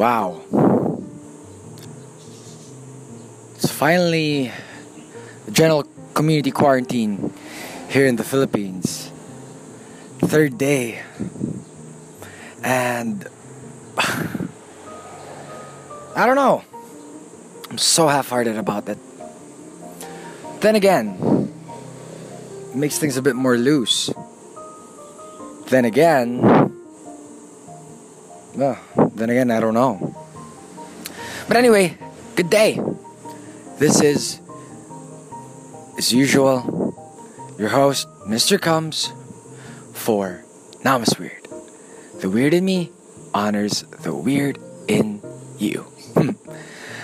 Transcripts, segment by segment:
Wow. It's finally general community quarantine here in the Philippines. Third day. And I don't know. I'm so half hearted about it. Then again, it makes things a bit more loose. Then again, well, then again, I don't know. But anyway, good day. This is, as usual, your host, Mr. Comes, for Namas Weird. The weird in me honors the weird in you.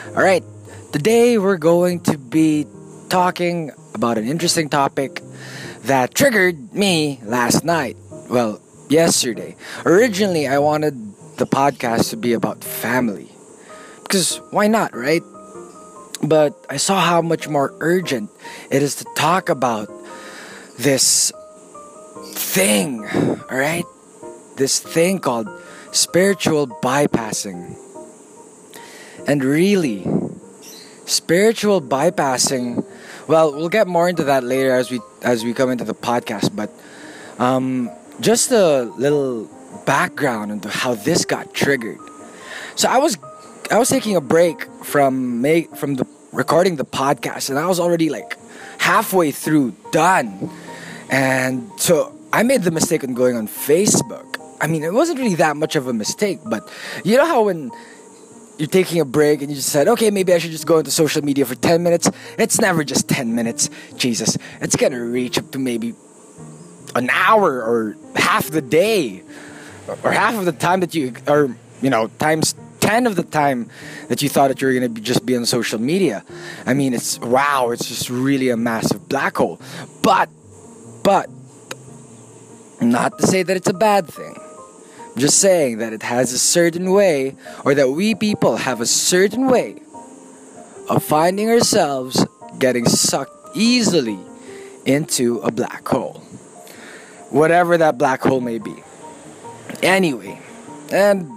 Alright, today we're going to be talking about an interesting topic that triggered me last night. Well, yesterday. Originally, I wanted the podcast to be about family. Because why not, right? But I saw how much more urgent it is to talk about this thing, alright? This thing called spiritual bypassing. And really, spiritual bypassing, well, we'll get more into that later as we as we come into the podcast, but um, just a little background into how this got triggered. So I was I was taking a break from make from the recording the podcast and I was already like halfway through done. And so I made the mistake of going on Facebook. I mean, it wasn't really that much of a mistake, but you know how when you're taking a break and you just said, okay, maybe I should just go into social media for 10 minutes. It's never just 10 minutes. Jesus, it's gonna reach up to maybe an hour or half the day or half of the time that you, or, you know, times 10 of the time that you thought that you were gonna just be on social media. I mean, it's wow, it's just really a massive black hole. But, but, not to say that it's a bad thing. I'm just saying that it has a certain way, or that we people have a certain way of finding ourselves getting sucked easily into a black hole. Whatever that black hole may be. Anyway, and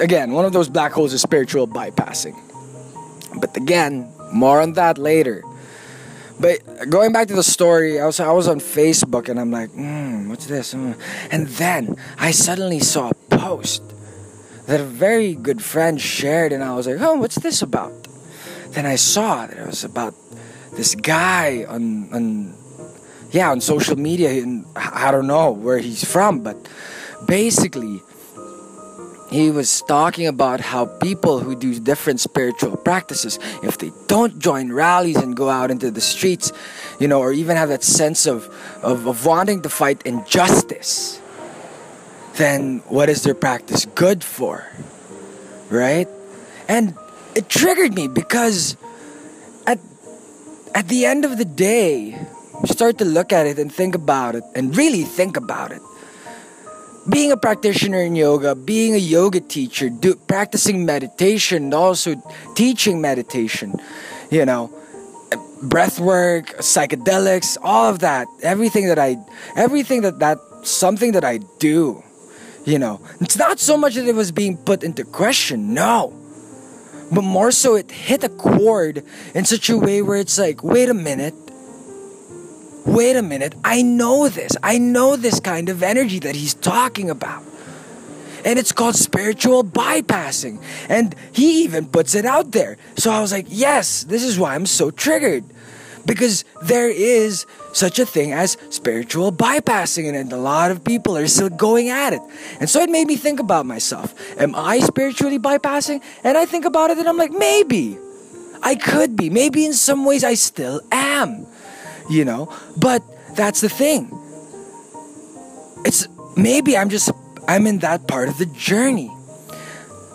again, one of those black holes is spiritual bypassing. But again, more on that later. But going back to the story, I was I was on Facebook and I'm like, mm, what's this? Mm. And then I suddenly saw a post that a very good friend shared, and I was like, oh, what's this about? Then I saw that it was about this guy on on yeah on social media, and I don't know where he's from, but basically he was talking about how people who do different spiritual practices, if they don't join rallies and go out into the streets, you know, or even have that sense of, of, of wanting to fight injustice, then what is their practice good for? Right? And it triggered me because at, at the end of the day, start to look at it and think about it and really think about it being a practitioner in yoga, being a yoga teacher, do, practicing meditation, also teaching meditation, you know, breath work, psychedelics, all of that, everything that I, everything that that something that I do, you know, it's not so much that it was being put into question, no, but more so it hit a chord in such a way where it's like, wait a minute, wait a minute, I know this. I know this kind of energy that he's talking about. And it's called spiritual bypassing. And he even puts it out there. So I was like, yes, this is why I'm so triggered. Because there is such a thing as spiritual bypassing, and a lot of people are still going at it. And so it made me think about myself. Am I spiritually bypassing? And I think about it and I'm like, maybe. I could be. Maybe in some ways I still am you know? But that's the thing. It's maybe I'm just I'm in that part of the journey.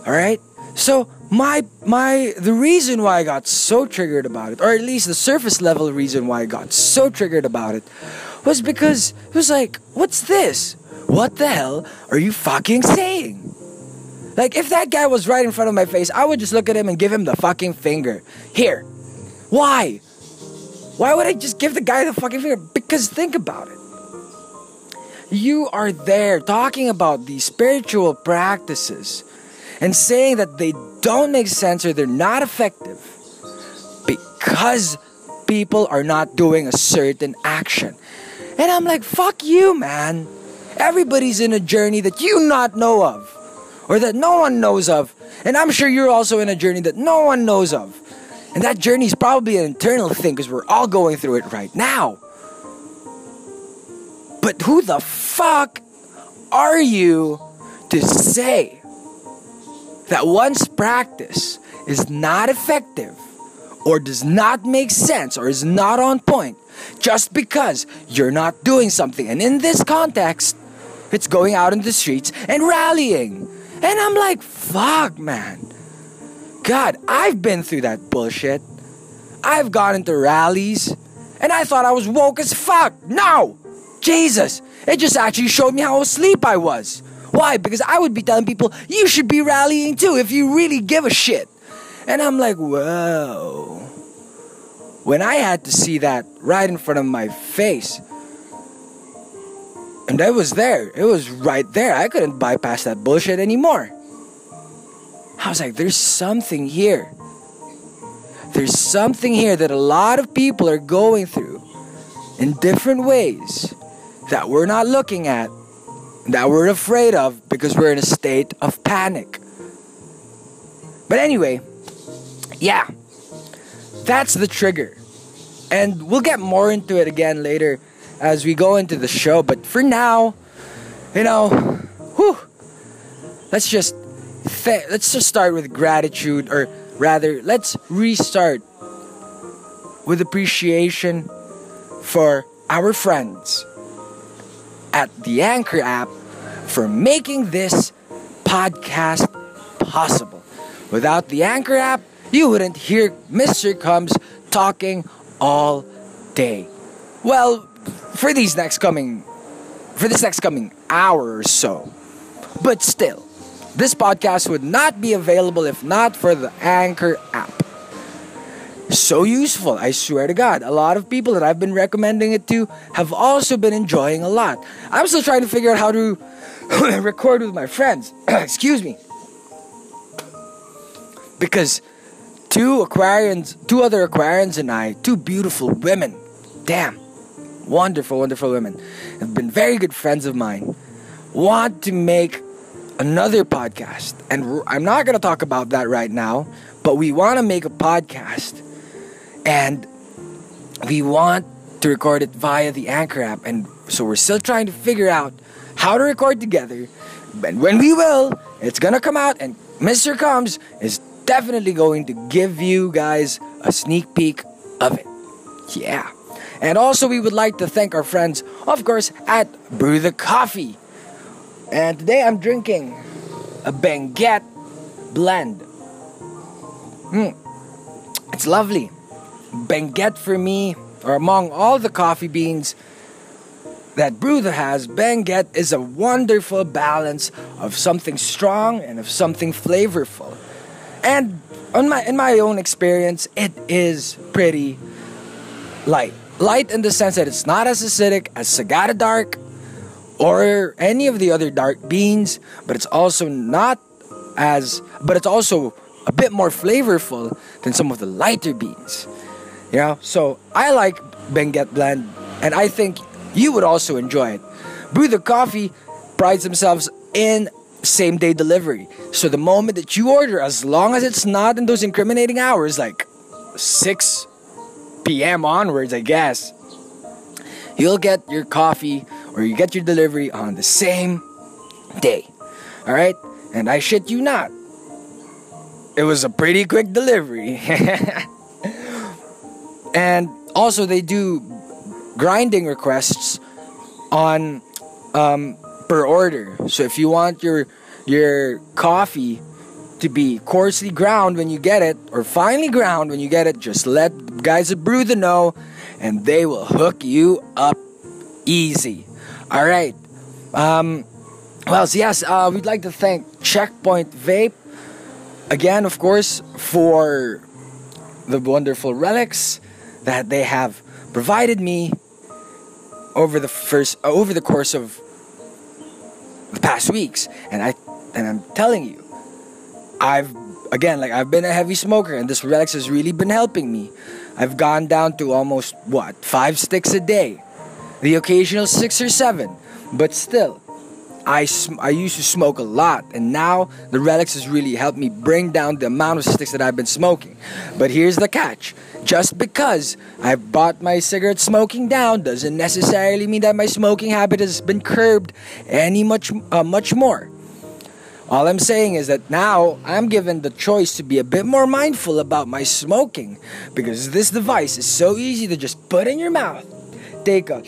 All right? So my my the reason why I got so triggered about it, or at least the surface level reason why I got so triggered about it, was because it was like, what's this? What the hell are you fucking saying? Like if that guy was right in front of my face, I would just look at him and give him the fucking finger. Here. Why? Why would I just give the guy the fucking finger? Because think about it. You are there talking about these spiritual practices, and saying that they don't make sense or they're not effective because people are not doing a certain action. And I'm like, fuck you, man. Everybody's in a journey that you not know of or that no one knows of. And I'm sure you're also in a journey that no one knows of. And that journey is probably an internal thing because we're all going through it right now. But who the fuck are you to say that one's practice is not effective or does not make sense or is not on point just because you're not doing something? And in this context, it's going out in the streets and rallying. And I'm like, fuck, man. God, I've been through that bullshit. I've gone into rallies and I thought I was woke as fuck. No! Jesus! It just actually showed me how asleep I was. Why? Because I would be telling people, you should be rallying too if you really give a shit. And I'm like, whoa. When I had to see that right in front of my face, and that was there. It was right there. I couldn't bypass that bullshit anymore. I was like, there's something here. There's something here that a lot of people are going through in different ways that we're not looking at, that we're afraid of because we're in a state of panic. But anyway, yeah, that's the trigger. And we'll get more into it again later as we go into the show. But for now, you know, whew, let's just let's just start with gratitude, or rather, let's restart with appreciation for our friends at the Anchor app for making this podcast possible. Without the Anchor app, you wouldn't hear Mr. Comes talking all day. Well, for these next coming for this next coming hour or so. But still, this podcast would not be available if not for the Anchor app. So useful, I swear to God. A lot of people that I've been recommending it to have also been enjoying a lot. I'm still trying to figure out how to record with my friends. Excuse me. Because two Aquarians, two other Aquarians and I, two beautiful women, damn, wonderful, wonderful women, have been very good friends of mine, want to make another podcast. And I'm not going to talk about that right now, but we want to make a podcast and we want to record it via the Anchor app. And so we're still trying to figure out how to record together. And when we will, it's going to come out, and Mr. Comes is definitely going to give you guys a sneak peek of it. Yeah. And also, we would like to thank our friends, of course, at Brew the Coffee. And today I'm drinking a Benguet blend. Mm. It's lovely. Benguet for me, or among all the coffee beans that Brewther has, Benguet is a wonderful balance of something strong and of something flavorful. And on my in my own experience, it is pretty light. Light in the sense that it's not as acidic as Sagada Dark or any of the other dark beans, but it's also not as but it's also a bit more flavorful than some of the lighter beans. You know, so I like Benguet blend, and I think you would also enjoy it. Brew the Coffee prides themselves in same day delivery. So the moment that you order, as long as it's not in those incriminating hours, like 6 p.m. onwards, I guess, you'll get your coffee or you get your delivery on the same day. All right? And I shit you not. It was a pretty quick delivery. and also, they do grinding requests on um, per order. So if you want your your coffee to be coarsely ground when you get it, or finely ground when you get it, just let guys at Brew the know, and they will hook you up easy. All right. Um, well, yes, uh, we'd like to thank Checkpoint Vape again, of course, for the wonderful Relx that they have provided me over the first uh, over the course of the past weeks, and I and I'm telling you, I've again like I've been a heavy smoker and this Relx has really been helping me. I've gone down to almost what five sticks a day, the occasional six or seven, but still. I, sm- I used to smoke a lot, and now the Relx has really helped me bring down the amount of sticks that I've been smoking. But here's the catch just because I've brought my cigarette smoking down doesn't necessarily mean that my smoking habit has been curbed any much, uh, much more. All I'm saying is that now I'm given the choice to be a bit more mindful about my smoking because this device is so easy to just put in your mouth, take a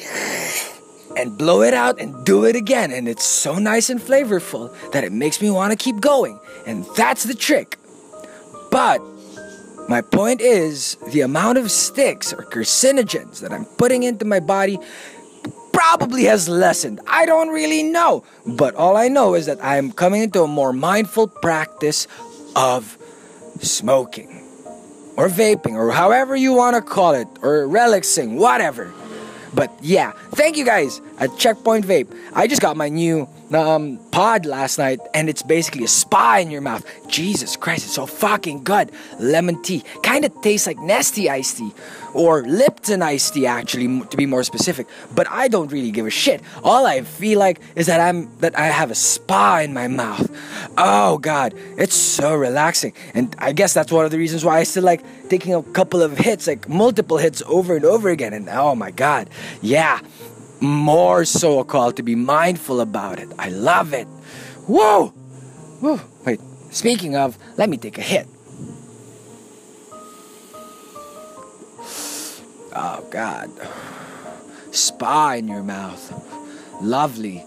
and blow it out and do it again. And it's so nice and flavorful that it makes me want to keep going. And that's the trick. But my point is the amount of sticks or carcinogens that I'm putting into my body probably has lessened. I don't really know. But all I know is that I'm coming into a more mindful practice of smoking or vaping or however you want to call it or relaxing, whatever. But yeah, thank you guys at Checkpoint Vape. I just got my new um, pod last night, and it's basically a spa in your mouth. Jesus Christ, it's so fucking good. Lemon tea kind of tastes like Nestea iced tea or Lipton iced tea, actually, to be more specific. But I don't really give a shit. All I feel like is that I'm that I have a spa in my mouth. Oh God, it's so relaxing, and I guess that's one of the reasons why I still like taking a couple of hits, like multiple hits over and over again. And oh my God, yeah more so a call to be mindful about it. I love it. Whoa! Whoa! Wait, speaking of, let me take a hit. Oh, God. Spa in your mouth. Lovely.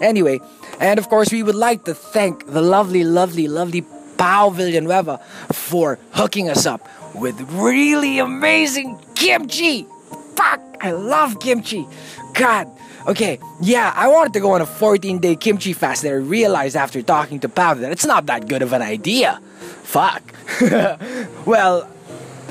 Anyway, and of course, we would like to thank the lovely, lovely, lovely Pao Villanueva for hooking us up with really amazing kimchi. Fuck, I love kimchi. God. Okay, yeah, I wanted to go on a 14 day kimchi fast, and I realized after talking to Pao that it's not that good of an idea. Fuck. well,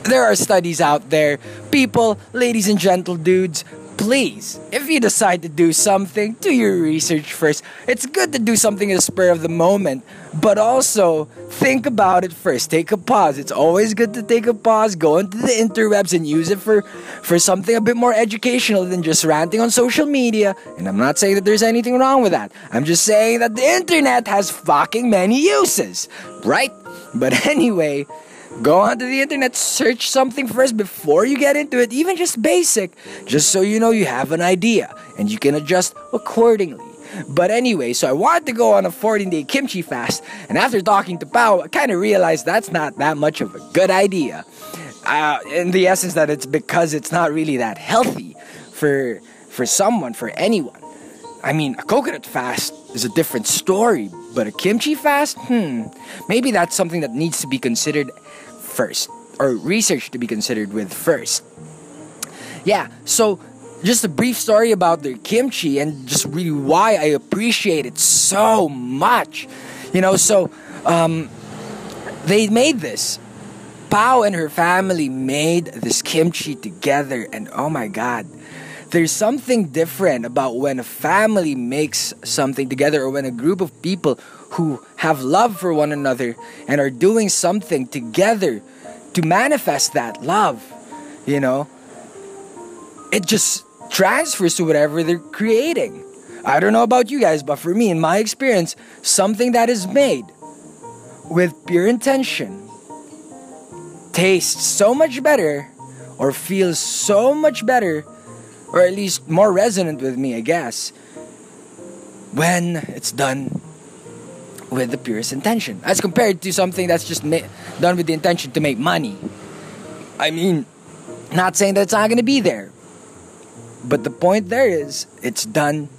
there are studies out there. People, ladies and gentle dudes, please, if you decide to do something, do your research first. It's good to do something in the spur of the moment, but also think about it first. Take a pause. It's always good to take a pause, go into the interwebs and use it for, for something a bit more educational than just ranting on social media. And I'm not saying that there's anything wrong with that. I'm just saying that the internet has fucking many uses, right? But anyway, Go onto the internet, search something first before you get into it, even just basic, just so you know you have an idea and you can adjust accordingly. But anyway, so I wanted to go on a 14 day kimchi fast, and after talking to Pao, I kind of realized that's not that much of a good idea. Uh, in the essence, that it's because it's not really that healthy for for someone, for anyone. I mean, a coconut fast is a different story, but a kimchi fast, hmm, maybe that's something that needs to be considered first, or research to be considered with first. Yeah, so just a brief story about their kimchi and just really why I appreciate it so much. You know, so um, they made this. Pao and her family made this kimchi together, and oh my god, there's something different about when a family makes something together or when a group of people who have love for one another and are doing something together to manifest that love, you know, it just transfers to whatever they're creating. I don't know about you guys, but for me, in my experience, something that is made with pure intention tastes so much better or feels so much better or at least more resonant with me, I guess, when it's done with the purest intention, as compared to something that's just ma- done with the intention to make money. I mean, not saying that it's not going to be there, but the point there is it's done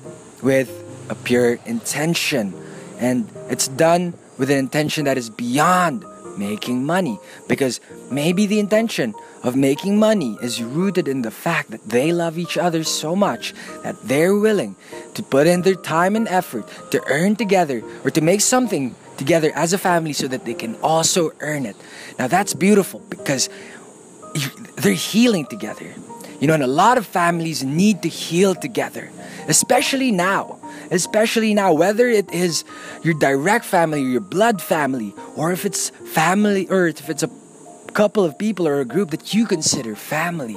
with a pure intention, and it's done with an intention that is beyond making money. Because maybe the intention of making money is rooted in the fact that they love each other so much that they're willing to put in their time and effort to earn together or to make something together as a family so that they can also earn it. Now that's beautiful because they're healing together. You know, and a lot of families need to heal together, especially now especially now, whether it is your direct family or your blood family, or if it's family, or if it's a couple of people or a group that you consider family.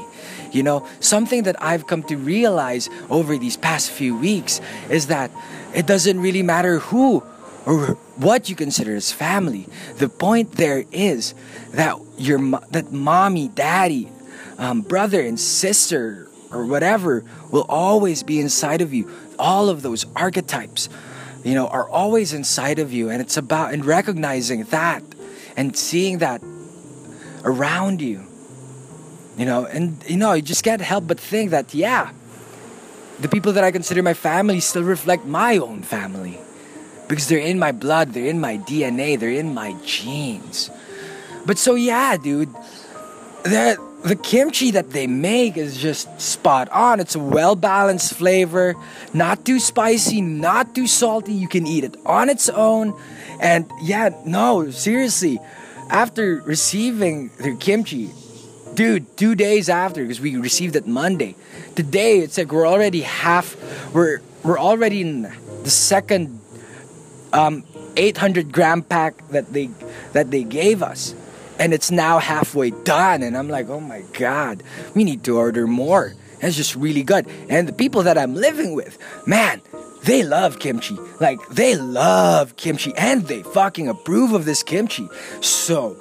You know, something that I've come to realize over these past few weeks is that it doesn't really matter who or what you consider as family. The point there is that your that mommy, daddy, um, brother and sister or whatever will always be inside of you. All of those archetypes, you know, are always inside of you, and it's about and recognizing that and seeing that around you. You know, and you know, you just can't help but think that yeah, the people that I consider my family still reflect my own family because they're in my blood, they're in my DNA, they're in my genes. But so yeah, dude, that the kimchi that they make is just spot on. It's a well balanced flavor, not too spicy, not too salty. You can eat it on its own. And yeah, no, seriously, after receiving their kimchi, dude, two days after, because we received it Monday, today it's like we're already half, we're, we're already in the second um, 800 gram pack that they that they gave us. And it's now halfway done and i'm like oh my god we need to order more. That's just really good. And the people that i'm living with man they love kimchi. Like they love kimchi and they fucking approve of this kimchi. So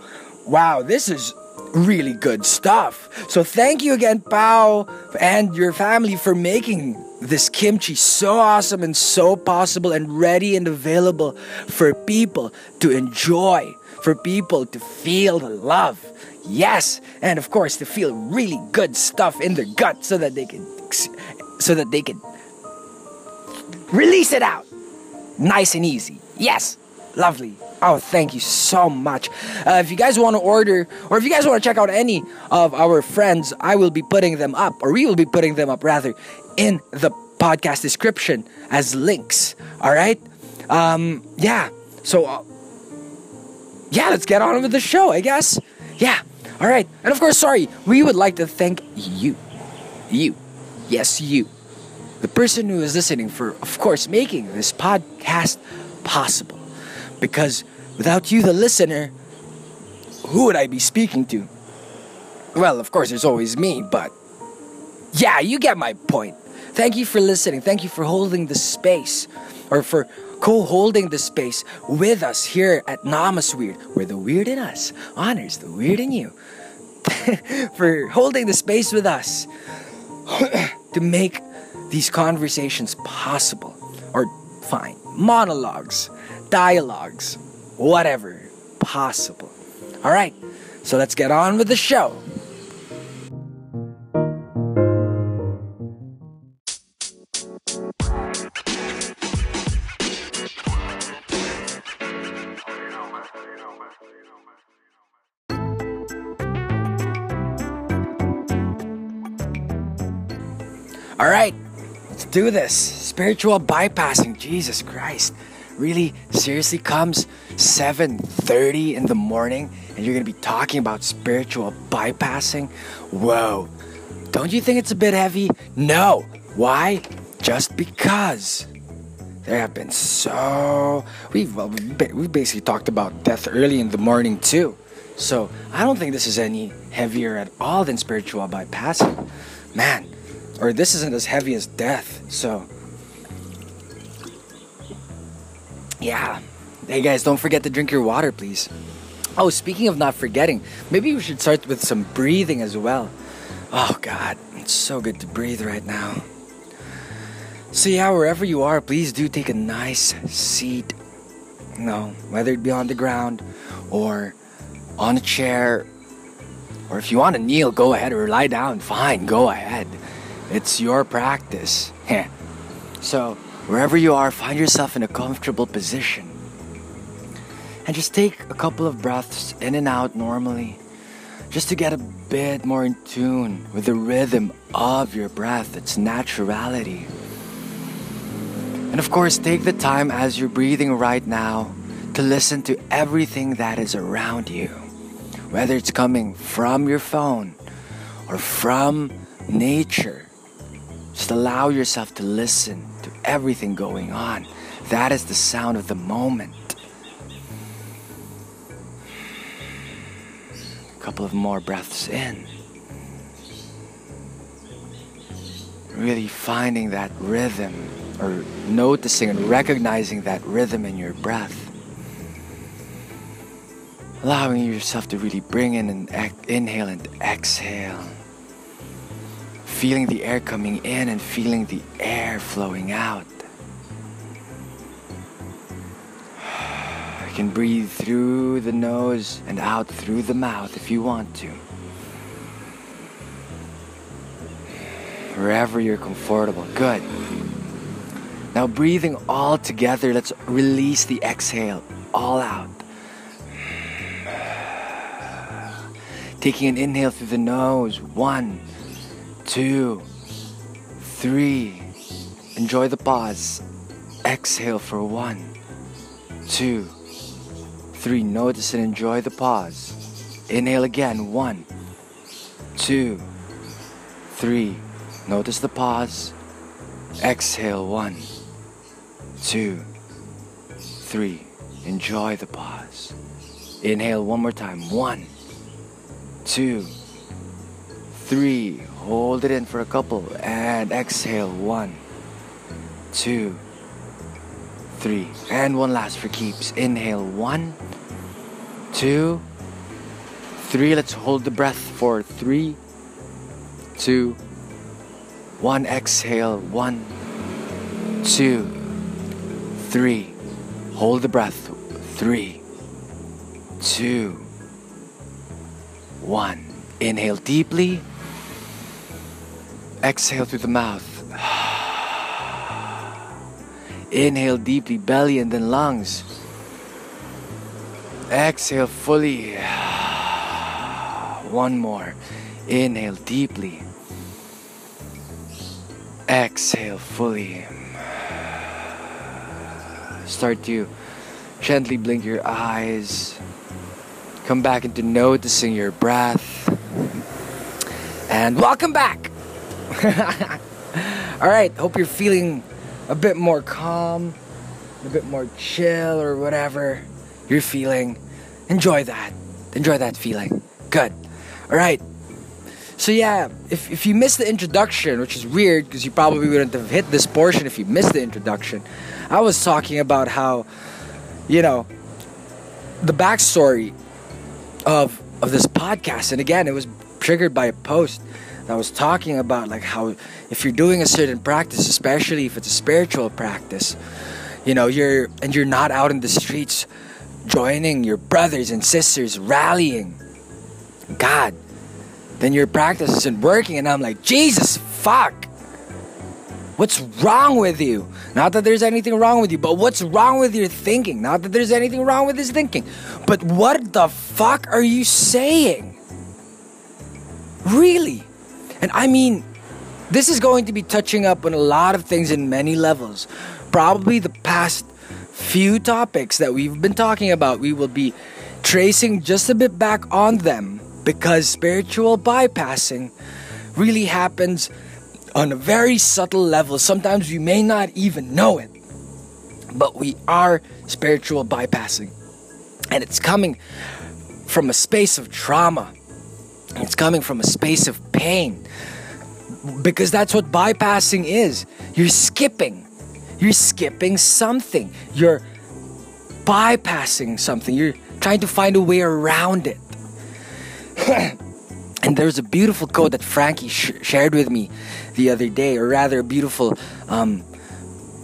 wow this is really good stuff. So thank you again pao and your family for making this kimchi so awesome and so possible and ready and available for people to enjoy for people to feel the love. Yes, and of course to feel really good stuff in their gut so that they can so that they can release it out. Nice and easy. Yes. Lovely. Oh, thank you so much. Uh, if you guys want to order, or if you guys want to check out any of our friends, I will be putting them up, or we will be putting them up rather, in the podcast description as links. All right? Um, yeah. So, uh, yeah, let's get on with the show, I guess. Yeah. All right. And of course, sorry, we would like to thank you. You. Yes, you. The person who is listening for, of course, making this podcast possible. Because without you, the listener, who would I be speaking to? Well, of course, there's always me, but yeah, you get my point. Thank you for listening. Thank you for holding the space or for co holding the space with us here at Namas Weird, where the weird in us honors the weird in you. for holding the space with us to make these conversations possible. Or fine, monologues, dialogues, whatever possible. All right, so let's get on with the show. Do this. Spiritual bypassing. Jesus Christ. Really seriously comes 7:30 in the morning and you're going to be talking about spiritual bypassing? Whoa. Don't you think it's a bit heavy? No. Why? Just because there have been so we've well, we basically talked about death early in the morning too. So I don't think this is any heavier at all than spiritual bypassing. Man, or this isn't as heavy as death. So, yeah. Hey guys, don't forget to drink your water, please. Oh, speaking of not forgetting, maybe we should start with some breathing as well. Oh God, it's so good to breathe right now. So yeah, wherever you are, please do take a nice seat. You know, whether it be on the ground or on a chair, or if you want to kneel, go ahead, or lie down, fine, go ahead. It's your practice. so, wherever you are, find yourself in a comfortable position. And just take a couple of breaths in and out normally, just to get a bit more in tune with the rhythm of your breath, its naturality. And of course, take the time as you're breathing right now to listen to everything that is around you, whether it's coming from your phone or from nature Just allow yourself to listen to everything going on. That is the sound of the moment. A couple of more breaths in. Really finding that rhythm or noticing and recognizing that rhythm in your breath. Allowing yourself to really bring in and inhale and exhale. Feeling the air coming in and feeling the air flowing out. You can breathe through the nose and out through the mouth if you want to. Wherever you're comfortable. Good. Now, breathing all together, let's release the exhale all out. Taking an inhale through the nose. One, two, three. Enjoy the pause. Exhale for one, two, three. Notice and enjoy the pause. Inhale again. One, two, three. Notice the pause. Exhale. One, two, three. Enjoy the pause. Inhale one more time. One two, three. Hold it in for a couple and exhale. One, two, three. And one last for keeps. Inhale. One, two, three. Let's hold the breath for three, two, one. Exhale. One, two, three. Hold the breath. Three, two, one. Inhale deeply. Exhale through the mouth. Inhale deeply, belly and then lungs. Exhale fully. One more. Inhale deeply. Exhale fully. Start to gently blink your eyes. Come back into noticing your breath. And welcome back. All right, hope you're feeling a bit more calm, a bit more chill, or whatever you're feeling. Enjoy that. Enjoy that feeling. Good. All right. So, yeah, if, if you missed the introduction, which is weird because you probably wouldn't have hit this portion if you missed the introduction, I was talking about how, you know, the backstory of of this podcast and again it was triggered by a post that was talking about like how if you're doing a certain practice especially if it's a spiritual practice you know you're and you're not out in the streets joining your brothers and sisters rallying god then your practice isn't working and i'm like jesus fuck What's wrong with you? Not that there's anything wrong with you, but what's wrong with your thinking? Not that there's anything wrong with his thinking. But what the fuck are you saying? Really? And I mean, this is going to be touching up on a lot of things in many levels. Probably the past few topics that we've been talking about, we will be tracing just a bit back on them because spiritual bypassing really happens on a very subtle level. Sometimes we may not even know it, but we are spiritual bypassing. And it's coming from a space of trauma, it's coming from a space of pain. Because that's what bypassing is. You're skipping. You're skipping something. You're bypassing something. You're trying to find a way around it. And there's a beautiful quote that Frankie sh- shared with me the other day, or rather, a beautiful um,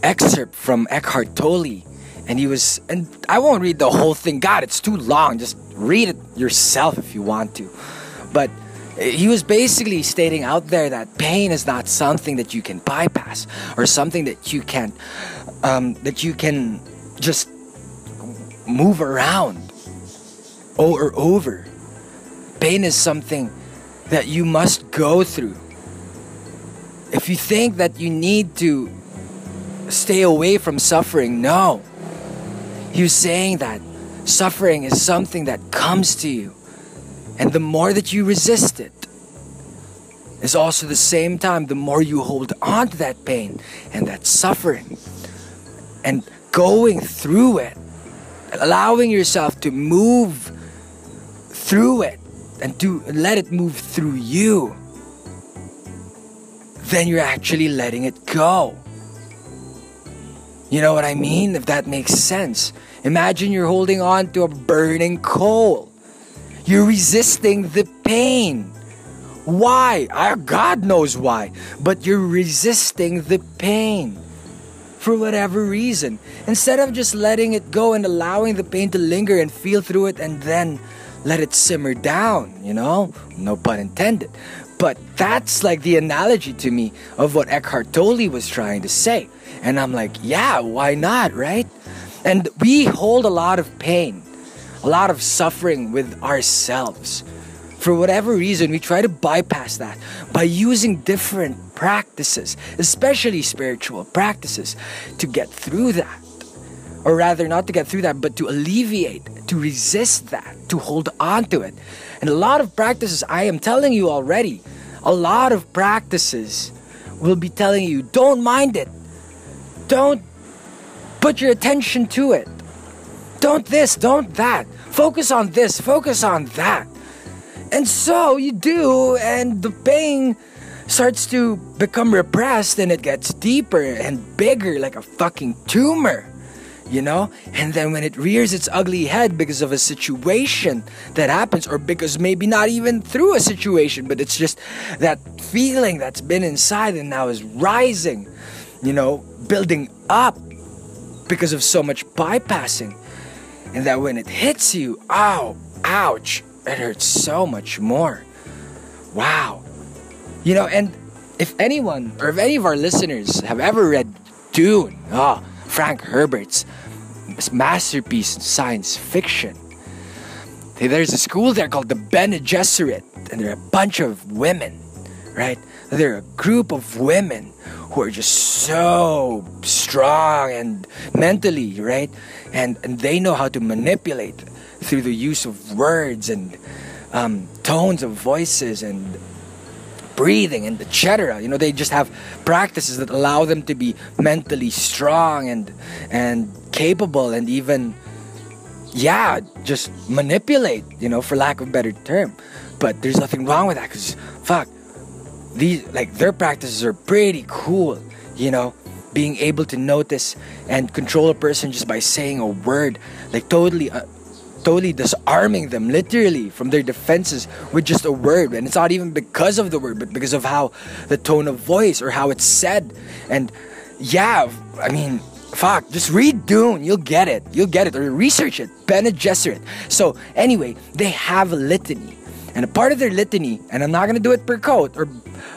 excerpt from Eckhart Tolle. And he was, and I won't read the whole thing. God, it's too long. Just read it yourself if you want to. But he was basically stating out there that pain is not something that you can bypass or something that you can um, that you can just move around or over. Pain is something that you must go through. If you think that you need to stay away from suffering, no. He was saying that suffering is something that comes to you. And the more that you resist it, is also the same time the more you hold on to that pain and that suffering and going through it, allowing yourself to move through it and to let it move through you, then you're actually letting it go. You know what I mean? If that makes sense. Imagine you're holding on to a burning coal. You're resisting the pain. Why? God knows why. But you're resisting the pain for whatever reason. Instead of just letting it go and allowing the pain to linger and feel through it and then let it simmer down, you know? No pun intended. But that's like the analogy to me of what Eckhart Tolle was trying to say. And I'm like, yeah, why not, right? And we hold a lot of pain, a lot of suffering with ourselves. For whatever reason, we try to bypass that by using different practices, especially spiritual practices, to get through that. Or rather, not to get through that, but to alleviate, to resist that, to hold on to it. And a lot of practices, I am telling you already, a lot of practices will be telling you don't mind it. Don't put your attention to it. Don't this, don't that. Focus on this, focus on that. And so you do, and the pain starts to become repressed and it gets deeper and bigger like a fucking tumor you know? And then when it rears its ugly head because of a situation that happens, or because maybe not even through a situation, but it's just that feeling that's been inside and now is rising, you know, building up because of so much bypassing. And that when it hits you, ow, ouch, it hurts so much more. Wow. You know, and if anyone or if any of our listeners have ever read Dune, oh, Frank Herbert's masterpiece in science fiction. There's a school there called the Bene Gesserit, and they're a bunch of women, right? They're a group of women who are just so strong and mentally, right? And, and they know how to manipulate through the use of words and um, tones of voices and breathing and etc. You know, they just have practices that allow them to be mentally strong and and capable and even yeah, just manipulate, you know, for lack of a better term. But there's nothing wrong with that cuz fuck these like their practices are pretty cool, you know, being able to notice and control a person just by saying a word like totally uh, totally disarming them literally from their defenses with just a word. And it's not even because of the word but because of how the tone of voice or how it's said. And yeah i mean fuck just read dune. You'll get it. You'll get it. Or research it. Bene Gesserit so anyway they have a litany. And a part of their litany and i'm not going to do it per quote or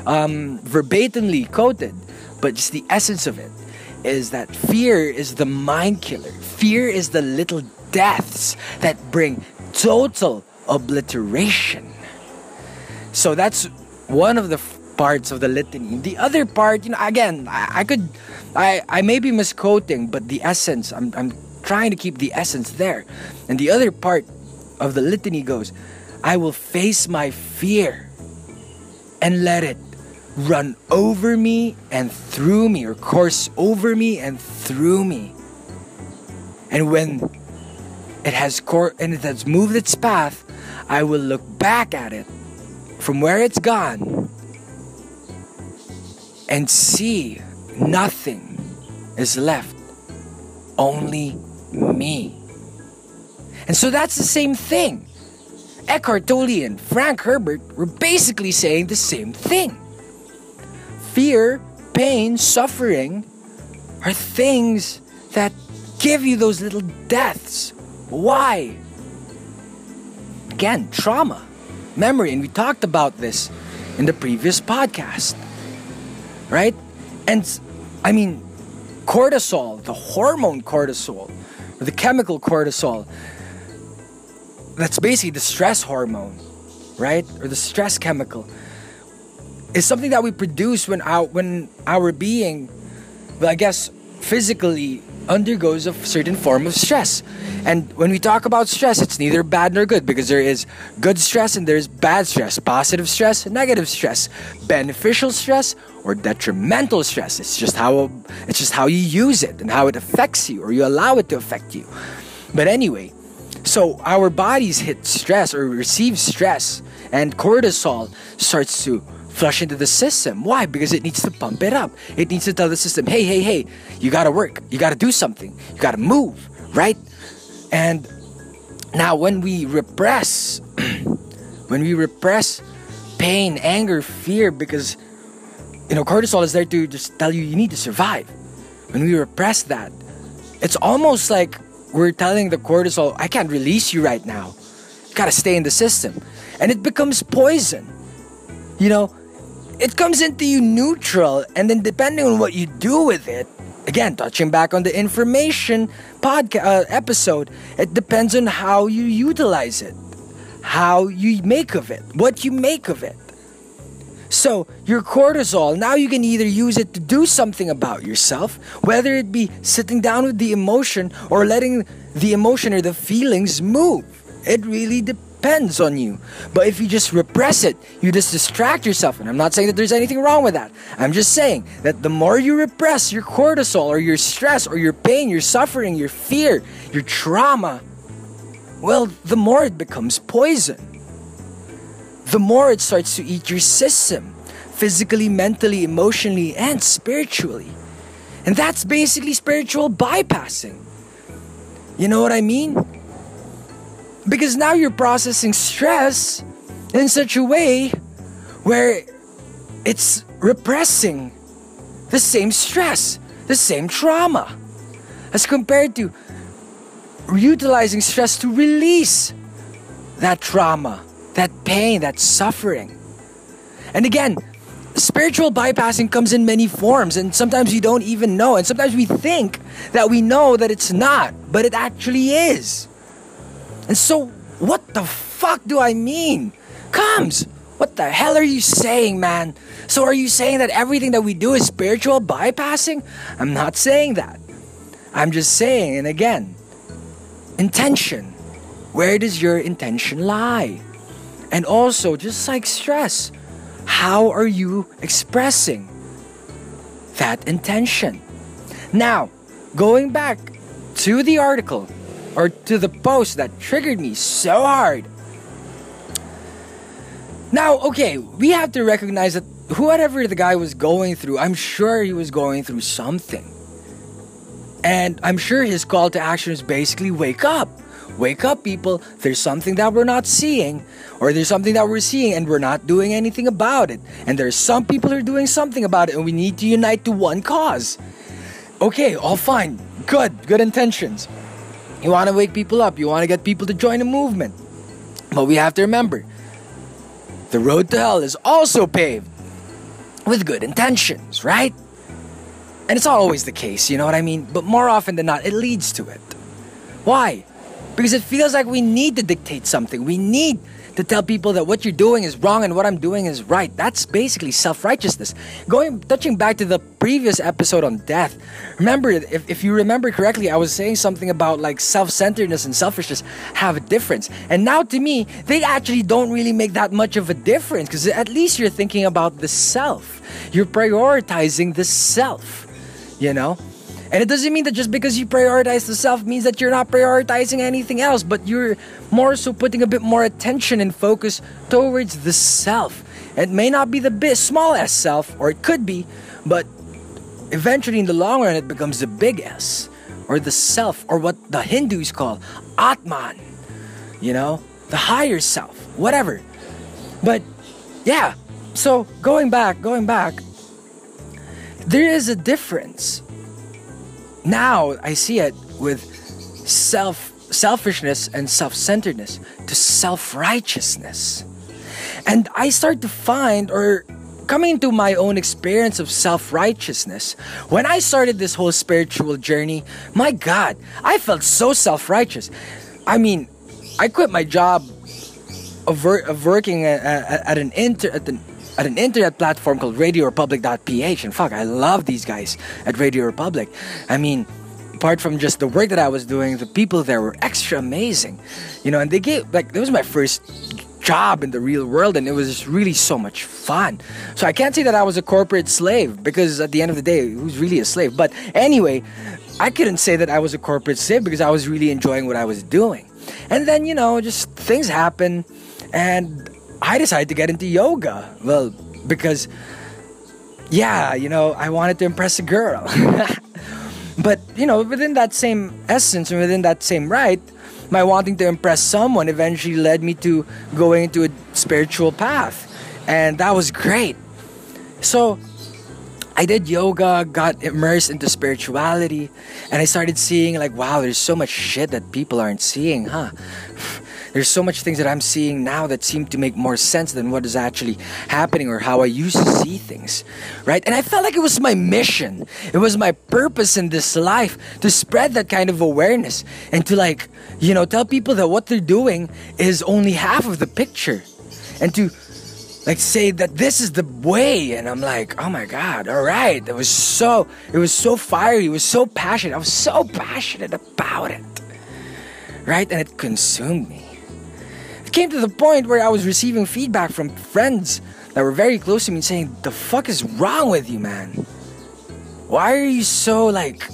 um, verbatimly quoted but just the essence of it is that fear is the mind killer fear is the little deaths that bring total obliteration. So that's one of the parts of the litany. The other part, you know, again, I, I could, I, I may be misquoting, but the essence, I'm, I'm trying to keep the essence there. And the other part of the litany goes, I will face my fear and let it run over me and through me, or course over me and through me. And when it has cor- and it has moved its path, I will look back at it from where it's gone and see nothing is left, only me. And so that's the same thing. Eckhart Tolle and Frank Herbert were basically saying the same thing. Fear, pain, suffering are things that give you those little deaths why? Again, trauma, memory, and we talked about this in the previous podcast. Right? And I mean, cortisol, the hormone cortisol, or the chemical cortisol, that's basically the stress hormone, right? Or the stress chemical, is something that we produce when our, when our being, I guess physically undergoes a certain form of stress. And when we talk about stress, it's neither bad nor good because there is good stress and there's bad stress, positive stress, negative stress, beneficial stress, or detrimental stress. It's just how it's just how you use it and how it affects you or you allow it to affect you. But anyway, so our bodies hit stress or receive stress and cortisol starts to flush into the system. Why? Because it needs to pump it up. It needs to tell the system, hey, hey, hey, you gotta work. You gotta do something. You gotta move, right? And now when we repress, when we repress pain, anger, fear, because you know, cortisol is there to just tell you you need to survive. When we repress that, it's almost like we're telling the cortisol, I can't release you right now. You gotta stay in the system. And it becomes poison. You know, it comes into you neutral, and then depending on what you do with it, again, touching back on the information podcast uh, episode, it depends on how you utilize it, how you make of it, what you make of it. So, your cortisol, now you can either use it to do something about yourself, whether it be sitting down with the emotion or letting the emotion or the feelings move. It really depends depends on you. But if you just repress it, you just distract yourself. And I'm not saying that there's anything wrong with that. I'm just saying that the more you repress your cortisol or your stress or your pain, your suffering, your fear, your trauma, well, the more it becomes poison. The more it starts to eat your system physically, mentally, emotionally, and spiritually. And that's basically spiritual bypassing. You know what I mean? Because now you're processing stress in such a way where it's repressing the same stress, the same trauma, as compared to utilizing stress to release that trauma, that pain, that suffering. And again, spiritual bypassing comes in many forms, and sometimes we don't even know, and sometimes we think that we know that it's not, but it actually is. And so, what the fuck do I mean? Comes! What the hell are you saying, man? So, are you saying that everything that we do is spiritual bypassing? I'm not saying that. I'm just saying, and again, intention. Where does your intention lie? And also, just like stress, how are you expressing that intention? Now, going back to the article, or to the post that triggered me so hard. Now, okay, we have to recognize that whatever the guy was going through, I'm sure he was going through something. And I'm sure his call to action is basically wake up. Wake up, people. There's something that we're not seeing, or there's something that we're seeing and we're not doing anything about it. And there's some people who are doing something about it, and we need to unite to one cause. Okay, all fine. Good, good intentions. You want to wake people up, you want to get people to join a movement. But we have to remember the road to hell is also paved with good intentions, right? And it's not always the case, you know what I mean? But more often than not, it leads to it. Why? Because it feels like we need to dictate something. We need to tell people that what you're doing is wrong and what I'm doing is right. That's basically self-righteousness. Going touching back to the previous episode on death. Remember if, if you remember correctly, I was saying something about like self-centeredness and selfishness have a difference. And now to me, they actually don't really make that much of a difference because at least you're thinking about the self. You're prioritizing the self. You know? And it doesn't mean that just because you prioritize the self means that you're not prioritizing anything else, but you're more so putting a bit more attention and focus towards the self. It may not be the big, small s self, or it could be, but eventually in the long run it becomes the big S, or the self, or what the Hindus call Atman. You know, the higher self, whatever. But yeah, so going back, going back, there is a difference now I see it with self selfishness and self-centeredness to self-righteousness. And I start to find or coming into my own experience of self-righteousness, when I started this whole spiritual journey, my god, I felt so self-righteous. I mean, I quit my job of, of working at, at, an inter at an at an internet platform called RadioRepublic.ph. And fuck, I love these guys at Radio Republic. I mean, apart from just the work that I was doing, the people there were extra amazing, you know. And they gave like that was my first job in the real world, and it was just really so much fun. So I can't say that I was a corporate slave because at the end of the day, who's really a slave? But anyway, I couldn't say that I was a corporate slave because I was really enjoying what I was doing. And then you know, just things happen, and I decided to get into yoga. Well, because yeah, you know, I wanted to impress a girl. but, you know, within that same essence and within that same right, my wanting to impress someone eventually led me to going into a spiritual path. And that was great. So, I did yoga, got immersed into spirituality, and I started seeing like, wow, there's so much shit that people aren't seeing, huh? There's so much things that I'm seeing now that seem to make more sense than what is actually happening or how I used to see things, right? And I felt like it was my mission. It was my purpose in this life to spread that kind of awareness and to like, you know, tell people that what they're doing is only half of the picture. And to like say that this is the way and i'm like oh my god all right it was so it was so fiery it was so passionate i was so passionate about it right and it consumed me it came to the point where I was receiving feedback from friends that were very close to me saying, The fuck is wrong with you, man? Why are you so like,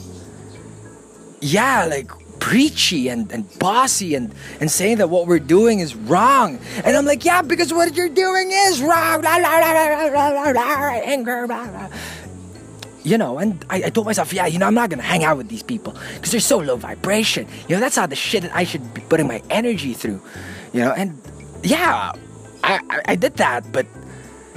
yeah, like preachy and, and bossy and, and saying that what we're doing is wrong? And I'm like, Yeah, because what you're doing is wrong. You know, and I, I, told myself, yeah, you know, I'm not gonna hang out with these people because they're so low vibration. You know, that's not the shit that I should be putting my energy through you know and yeah I, I, I did that but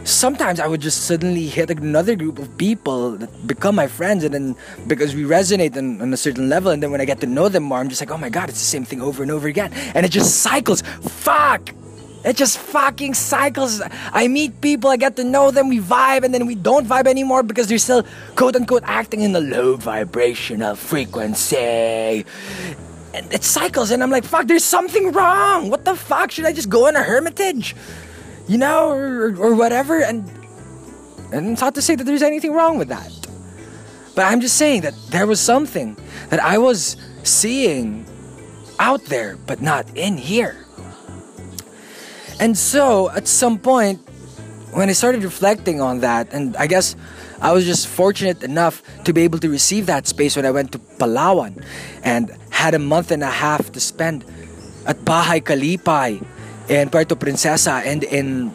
sometimes I would just suddenly hit another group of people that become my friends, and then because we resonate on, on, a certain level, and then when I get to know them more, I'm just like, oh my god, it's the same thing over and over again, and it just cycles. Fuck. It just fucking cycles. I meet people, I get to know them, we vibe, and then we don't vibe anymore because they're still quote unquote acting in the low vibrational frequency and it cycles and i'm like fuck there's something wrong. What the fuck? Should i just go in a hermitage? You know or, or whatever? And and it's not to say that there's anything wrong with that. But i'm just saying that there was something that i was seeing out there but not in here. And so at some point when i started reflecting on that and i guess I was just fortunate enough to be able to receive that space when I went to Palawan. And had a month and a half to spend at Bahay Kalipay in Puerto Princesa and in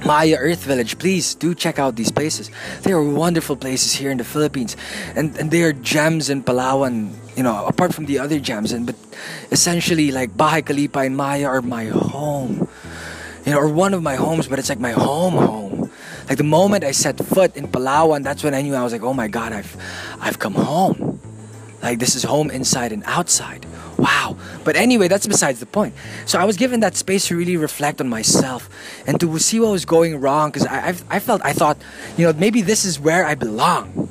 Maya Earth Village. Please do check out these places. They are wonderful places here in the Philippines, and and they are gems in Palawan. You know, apart from the other gems, and but essentially like Bahay Kalipay and Maya are my home. You know, or one of my homes, but it's like my home home. Like the moment I set foot in Palawan, that's when I knew I was like, oh my god, I've I've come home. Like this is home inside and outside. Wow. But anyway, that's besides the point. So I was given that space to really reflect on myself and to see what was going wrong because I, I, I felt, I thought, you know, maybe this is where I belong.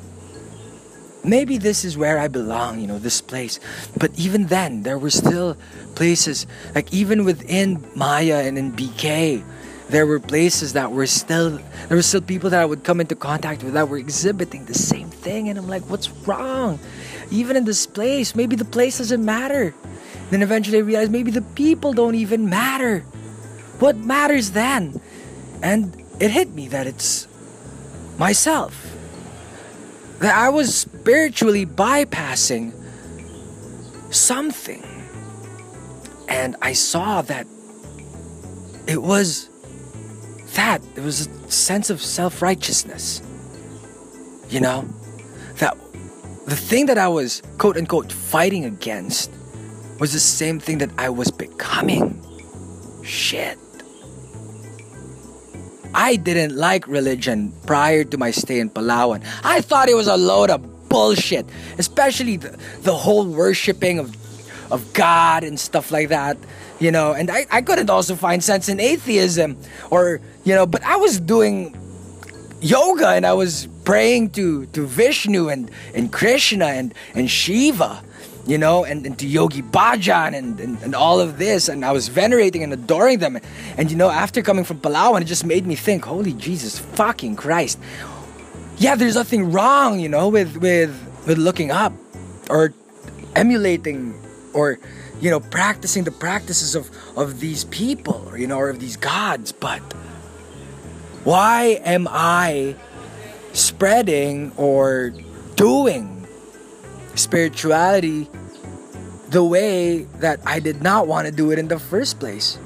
Maybe this is where I belong, you know, this place. But even then, there were still places, like even within Maya and in BK, there were places that were still there were still people that I would come into contact with that were exhibiting the same thing and I'm like what's wrong even in this place, maybe the place doesn't matter. Then eventually I realized maybe the people don't even matter. What matters then? And it hit me that it's myself. That I was spiritually bypassing something. And I saw that it was that. It was a sense of self righteousness. You know? That the thing that I was quote unquote fighting against was the same thing that I was becoming. Shit. I didn't like religion prior to my stay in Palawan. I thought it was a load of bullshit, especially the, the whole worshipping of of God and stuff like that, you know. And I, I couldn't also find sense in atheism or, you know, but I was doing yoga and I was praying to, to Vishnu and, and Krishna and, and Shiva, you know, and, and to Yogi Bhajan and, and, and all of this. And I was venerating and adoring them. And, you know, after coming from Palawan, it just made me think, holy Jesus fucking Christ. Yeah, there's nothing wrong, you know, with, with, with looking up or emulating or you know practicing the practices of of these people or you know or of these gods but why am i spreading or doing spirituality the way that I did not want to do it in the first place.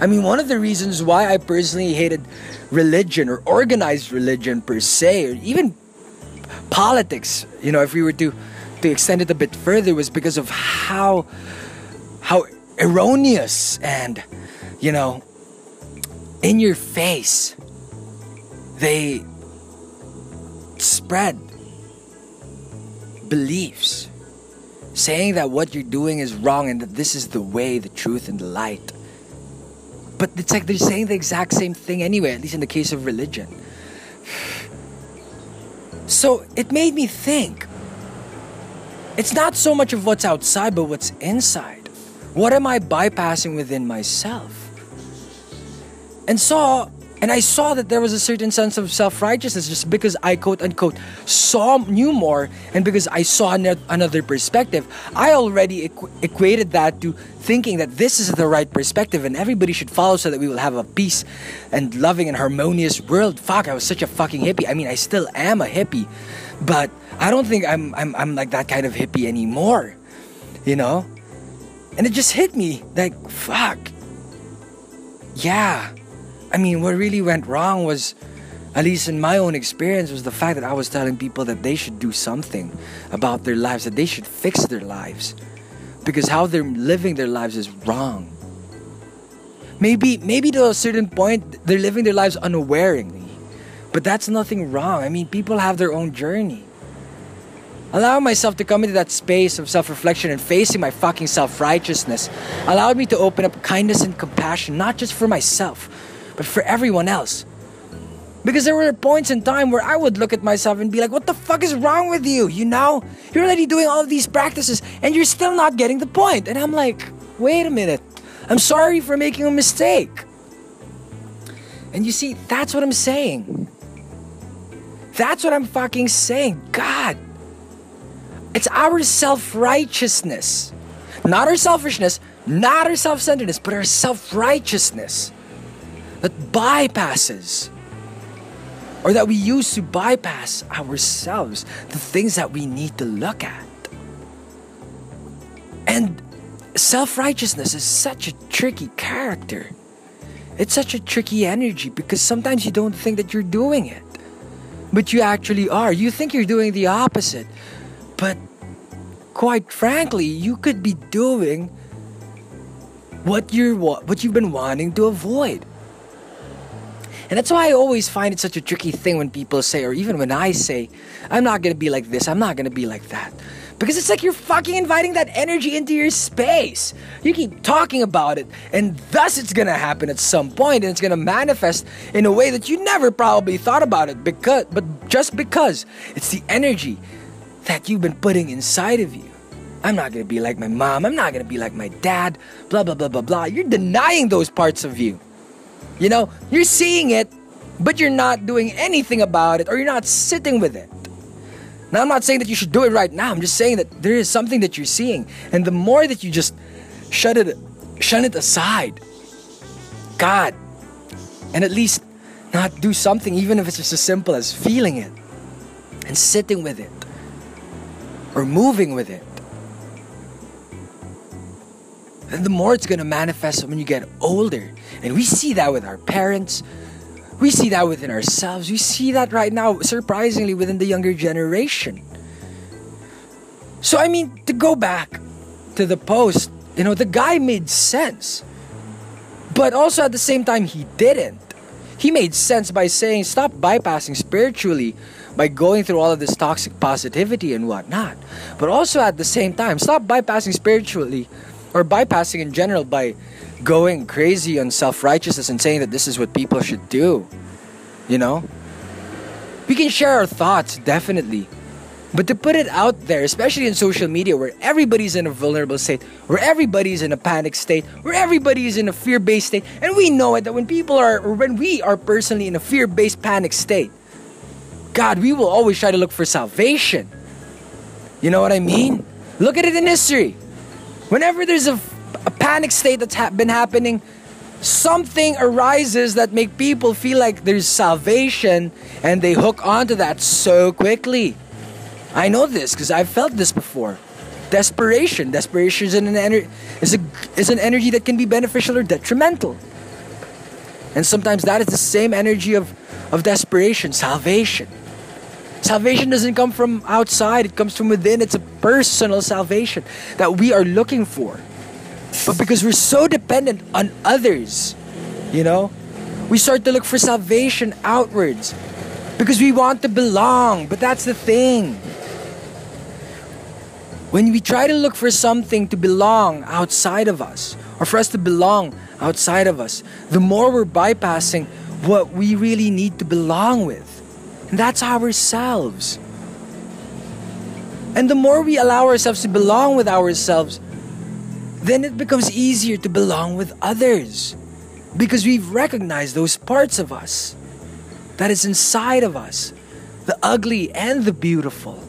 I mean, one of the reasons why I personally hated religion or organized religion per se, or even politics, you know, if we were to, to extend it a bit further, was because of how how erroneous and you know in your face they spread beliefs saying that what you're doing is wrong and that this is the way, the truth, and the light. But it's like they're saying the exact same thing anyway, at least in the case of religion. So it made me think it's not so much of what's outside, but what's inside. What am I bypassing within myself? And so and I saw that there was a certain sense of self righteousness just because I quote unquote saw knew more and because I saw another perspective. I already equ- equated that to thinking that this is the right perspective and everybody should follow so that we will have a peace and loving and harmonious world. Fuck, I was such a fucking hippie. I mean, I still am a hippie, but I don't think I'm, I'm, I'm like that kind of hippie anymore, you know? And it just hit me like, fuck. Yeah I mean, what really went wrong was, at least in my own experience, was the fact that I was telling people that they should do something about their lives, that they should fix their lives. Because how they're living their lives is wrong. Maybe, maybe to a certain point, they're living their lives unawareingly. But that's nothing wrong. I mean, people have their own journey. Allowing myself to come into that space of self reflection and facing my fucking self righteousness allowed me to open up kindness and compassion, not just for myself, but for everyone else. Because there were points in time where I would look at myself and be like, what the fuck is wrong with you? You know? You're already doing all these practices and you're still not getting the point. And I'm like, wait a minute. I'm sorry for making a mistake. And you see, that's what I'm saying. That's what I'm fucking saying. God. It's our self righteousness. Not our selfishness, not our self centeredness, but our self righteousness that bypasses or that we use to bypass ourselves, the things that we need to look at. And self righteousness is such a tricky character. It's such a tricky energy because sometimes you don't think that you're doing it, but you actually are. You think you're doing the opposite, but quite frankly, you could be doing what you're what you've been wanting to avoid. And that's why I always find it such a tricky thing when people say, or even when I say, I'm not gonna be like this, I'm not gonna be like that. Because it's like you're fucking inviting that energy into your space. You keep talking about it, and thus it's gonna happen at some point, and it's gonna manifest in a way that you never probably thought about it. Because, but just because it's the energy that you've been putting inside of you. I'm not gonna be like my mom. I'm not gonna be like my dad. Blah blah blah blah blah. You're denying those parts of you. You know, you're seeing it, but you're not doing anything about it or you're not sitting with it. Now, I'm not saying that you should do it right now. I'm just saying that there is something that you're seeing. And the more that you just shut it, shun it aside, God, and at least not do something, even if it's just as simple as feeling it and sitting with it or moving with it. The more it's going to manifest when you get older. And we see that with our parents. We see that within ourselves. We see that right now, surprisingly, within the younger generation. So, I mean, to go back to the post, you know, the guy made sense. But also at the same time, he didn't. He made sense by saying, stop bypassing spiritually by going through all of this toxic positivity and whatnot. But also at the same time, stop bypassing spiritually or bypassing in general by going crazy on self righteousness and saying that this is what people should do. You know? We can share our thoughts, definitely. But to put it out there, especially in social media where everybody's in a vulnerable state, where everybody's in a panic state, where everybody's in a fear based state, and we know it that when people are, or when we are personally in a fear based panic state, God, we will always try to look for salvation. You know what I mean? Look at it in history. Whenever there's a, a panic state that's ha- been happening, something arises that make people feel like there's salvation and they hook onto that so quickly. I know this because I've felt this before. Desperation. Desperation is an, ener- is, a, is an energy that can be beneficial or detrimental. And sometimes that is the same energy of, of desperation, salvation. Salvation doesn't come from outside, it comes from within. It's a personal salvation that we are looking for. But because we're so dependent on others, you know, we start to look for salvation outwards because we want to belong. But that's the thing. When we try to look for something to belong outside of us, or for us to belong outside of us, the more we're bypassing what we really need to belong with. That's ourselves. And the more we allow ourselves to belong with ourselves, then it becomes easier to belong with others. Because we've recognized those parts of us that is inside of us the ugly and the beautiful.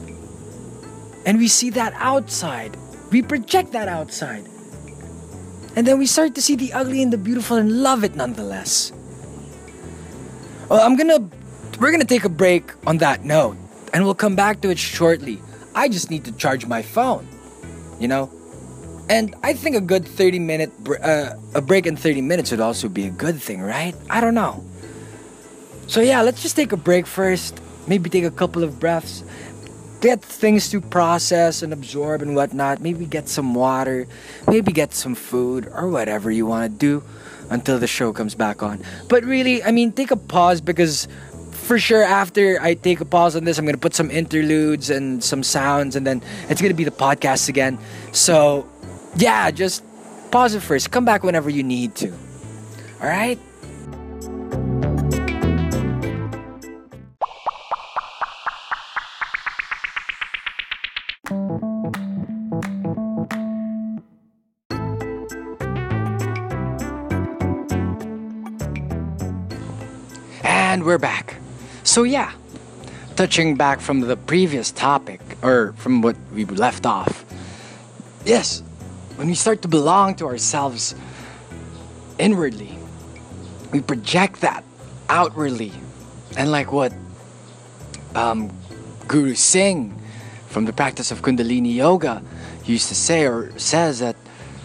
And we see that outside. We project that outside. And then we start to see the ugly and the beautiful and love it nonetheless. Well, I'm gonna, we're gonna take a break on that note, and we'll come back to it shortly. I just need to charge my phone, you know? And I think a good 30 minute, uh, a break in 30 minutes would also be a good thing, right? I don't know. So yeah, let's just take a break first. Maybe take a couple of breaths get things to process and absorb and whatnot. Maybe get some water, maybe get some food or whatever you want to do until the show comes back on. But really, I mean, take a pause because for sure after I take a pause on this, I'm to put some interludes and some sounds and then it's to be the podcast again. So, yeah, just pause it first. Come back whenever you need to. All right? And we're back. So, yeah, touching back from the previous topic, or from what we left off. Yes, when we start to belong to ourselves inwardly, we project that outwardly. And like what um, Guru Singh from the practice of Kundalini Yoga used to say or says that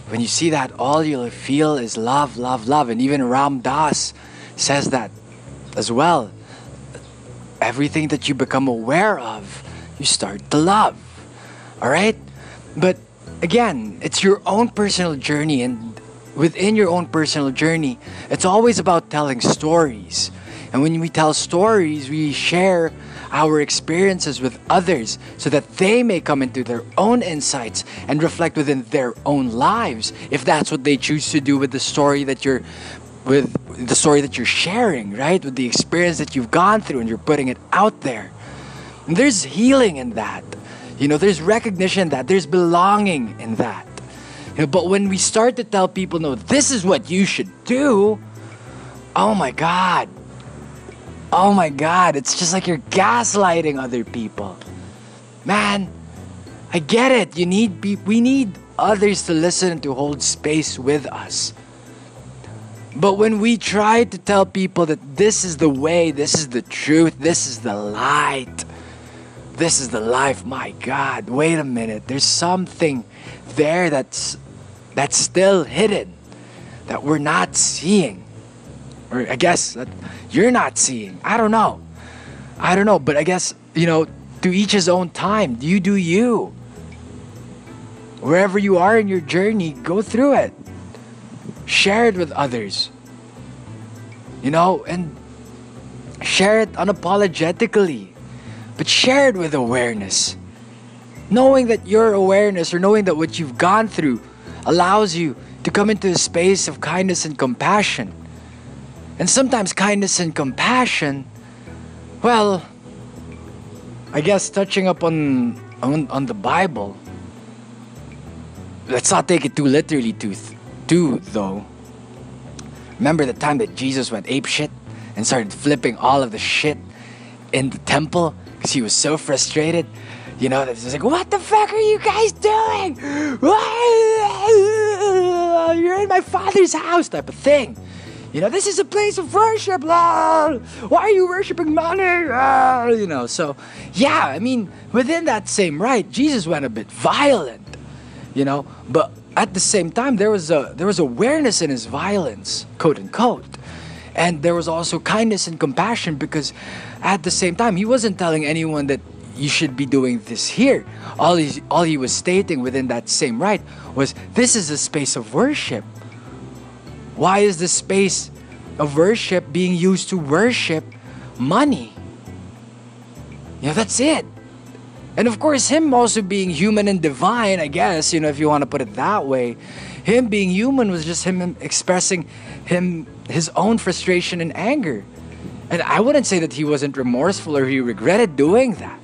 when you see that, all you'll feel is love, love, love. And even Ram Dass says that as well. Everything that you become aware of, you start to love. All right? But again, it's your own personal journey, and within your own personal journey, it's always about telling stories. And when we tell stories, we share our experiences with others so that they may come into their own insights and reflect within their own lives if that's what they choose to do with the story that you're with the story that you're sharing, right? With the experience that you've gone through and you're putting it out there. And there's healing in that. You know, there's recognition that there's belonging in that. You know, but when we start to tell people, no, this is what you should do, oh my God. Oh my God. It's just like you're gaslighting other people. Man, I get it. You need be- we need others to listen to hold space with us. But when we try to tell people that this is the way, this is the truth, this is the light, this is the life, my God, wait a minute. There's something there that's that's still hidden that we're not seeing. Or I guess that you're not seeing. I don't know. I don't know, but I guess, you know, to each his own time. You do you. Wherever you are in your journey, go through it. Share it with others. You know, and share it unapologetically, but share it with awareness. Knowing that your awareness or knowing that what you've gone through allows you to come into a space of kindness and compassion. And sometimes kindness and compassion, well, I guess touching up on on, on the Bible, let's not take it too literally too too though. Remember the time that Jesus went ape shit and started flipping all of the shit in the temple because he was so frustrated? You know, that's just like, what the fuck are you guys doing? You're in my father's house, type of thing. You know, this is a place of worship. Why are you worshiping money? Ah, you know, so yeah, I mean, within that same right, Jesus went a bit violent. You know, but at the same time, there was a there was awareness in his violence, quote unquote, and there was also kindness and compassion because at the same time, he wasn't telling anyone that you should be doing this here. All he, all he was stating within that same right was this is a space of worship. Why is the space of worship being used to worship money? Yeah, that's it. And of course, him also being human and divine, I guess, you know, if you want to put it that way, him being human was just him expressing him his own frustration and anger. And I wouldn't say that he wasn't remorseful or he regretted doing that.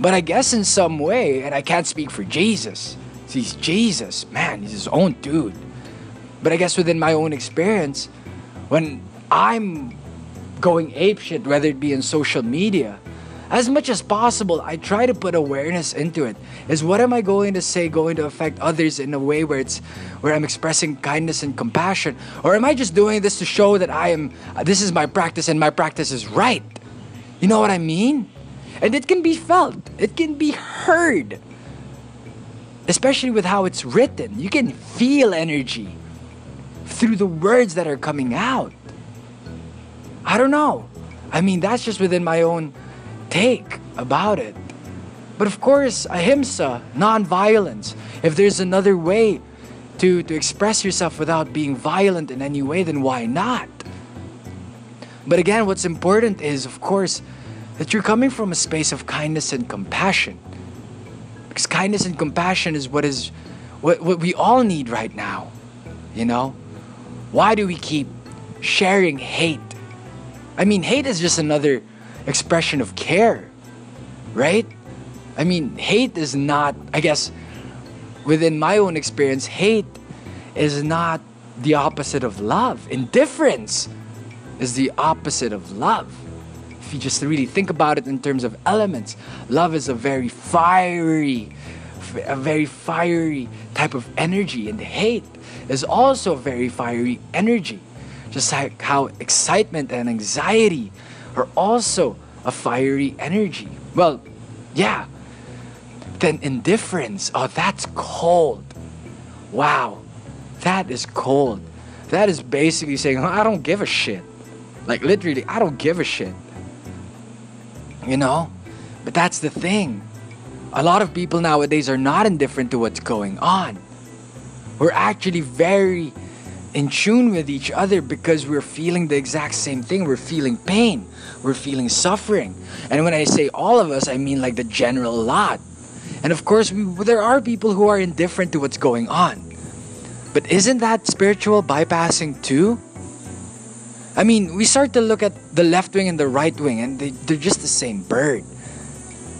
But I guess in some way, and I can't speak for Jesus, he's Jesus, man, he's his own dude. But I guess within my own experience, when I'm going apeshit, whether it be in social media, as much as possible, I try to put awareness into it. Is what am I going to say going to affect others in a way where it's where I'm expressing kindness and compassion, or am I just doing this to show that I am this is my practice and my practice is right? You know what I mean? And it can be felt. It can be heard. Especially with how it's written. You can feel energy through the words that are coming out. I don't know. I mean, that's just within my own take about it. But of course, ahimsa, non-violence. If there's another way to, to express yourself without being violent in any way, then why not? But again, what's important is, of course, that you're coming from a space of kindness and compassion. Because kindness and compassion is what is what, what we all need right now. You know? Why do we keep sharing hate? I mean, hate is just another expression of care, right? I mean, hate is not, I guess, within my own experience, hate is not the opposite of love. Indifference is the opposite of love. If you just really think about it in terms of elements, love is a very fiery, a very fiery type of energy, and hate is also a very fiery energy. Just like how excitement and anxiety are also a fiery energy. Well, yeah. Then indifference, oh, that's cold. Wow, that is cold. That is basically saying, I don't give a shit. Like, literally, I don't give a shit. You know? But that's the thing. A lot of people nowadays are not indifferent to what's going on. We're actually very in tune with each other because we're feeling the exact same thing. We're feeling pain. We're feeling suffering. And when I say all of us, I mean like the general lot. And of course, we, there are people who are indifferent to what's going on. But isn't that spiritual bypassing too? I mean, we start to look at the left wing and the right wing, and they, they're just the same bird.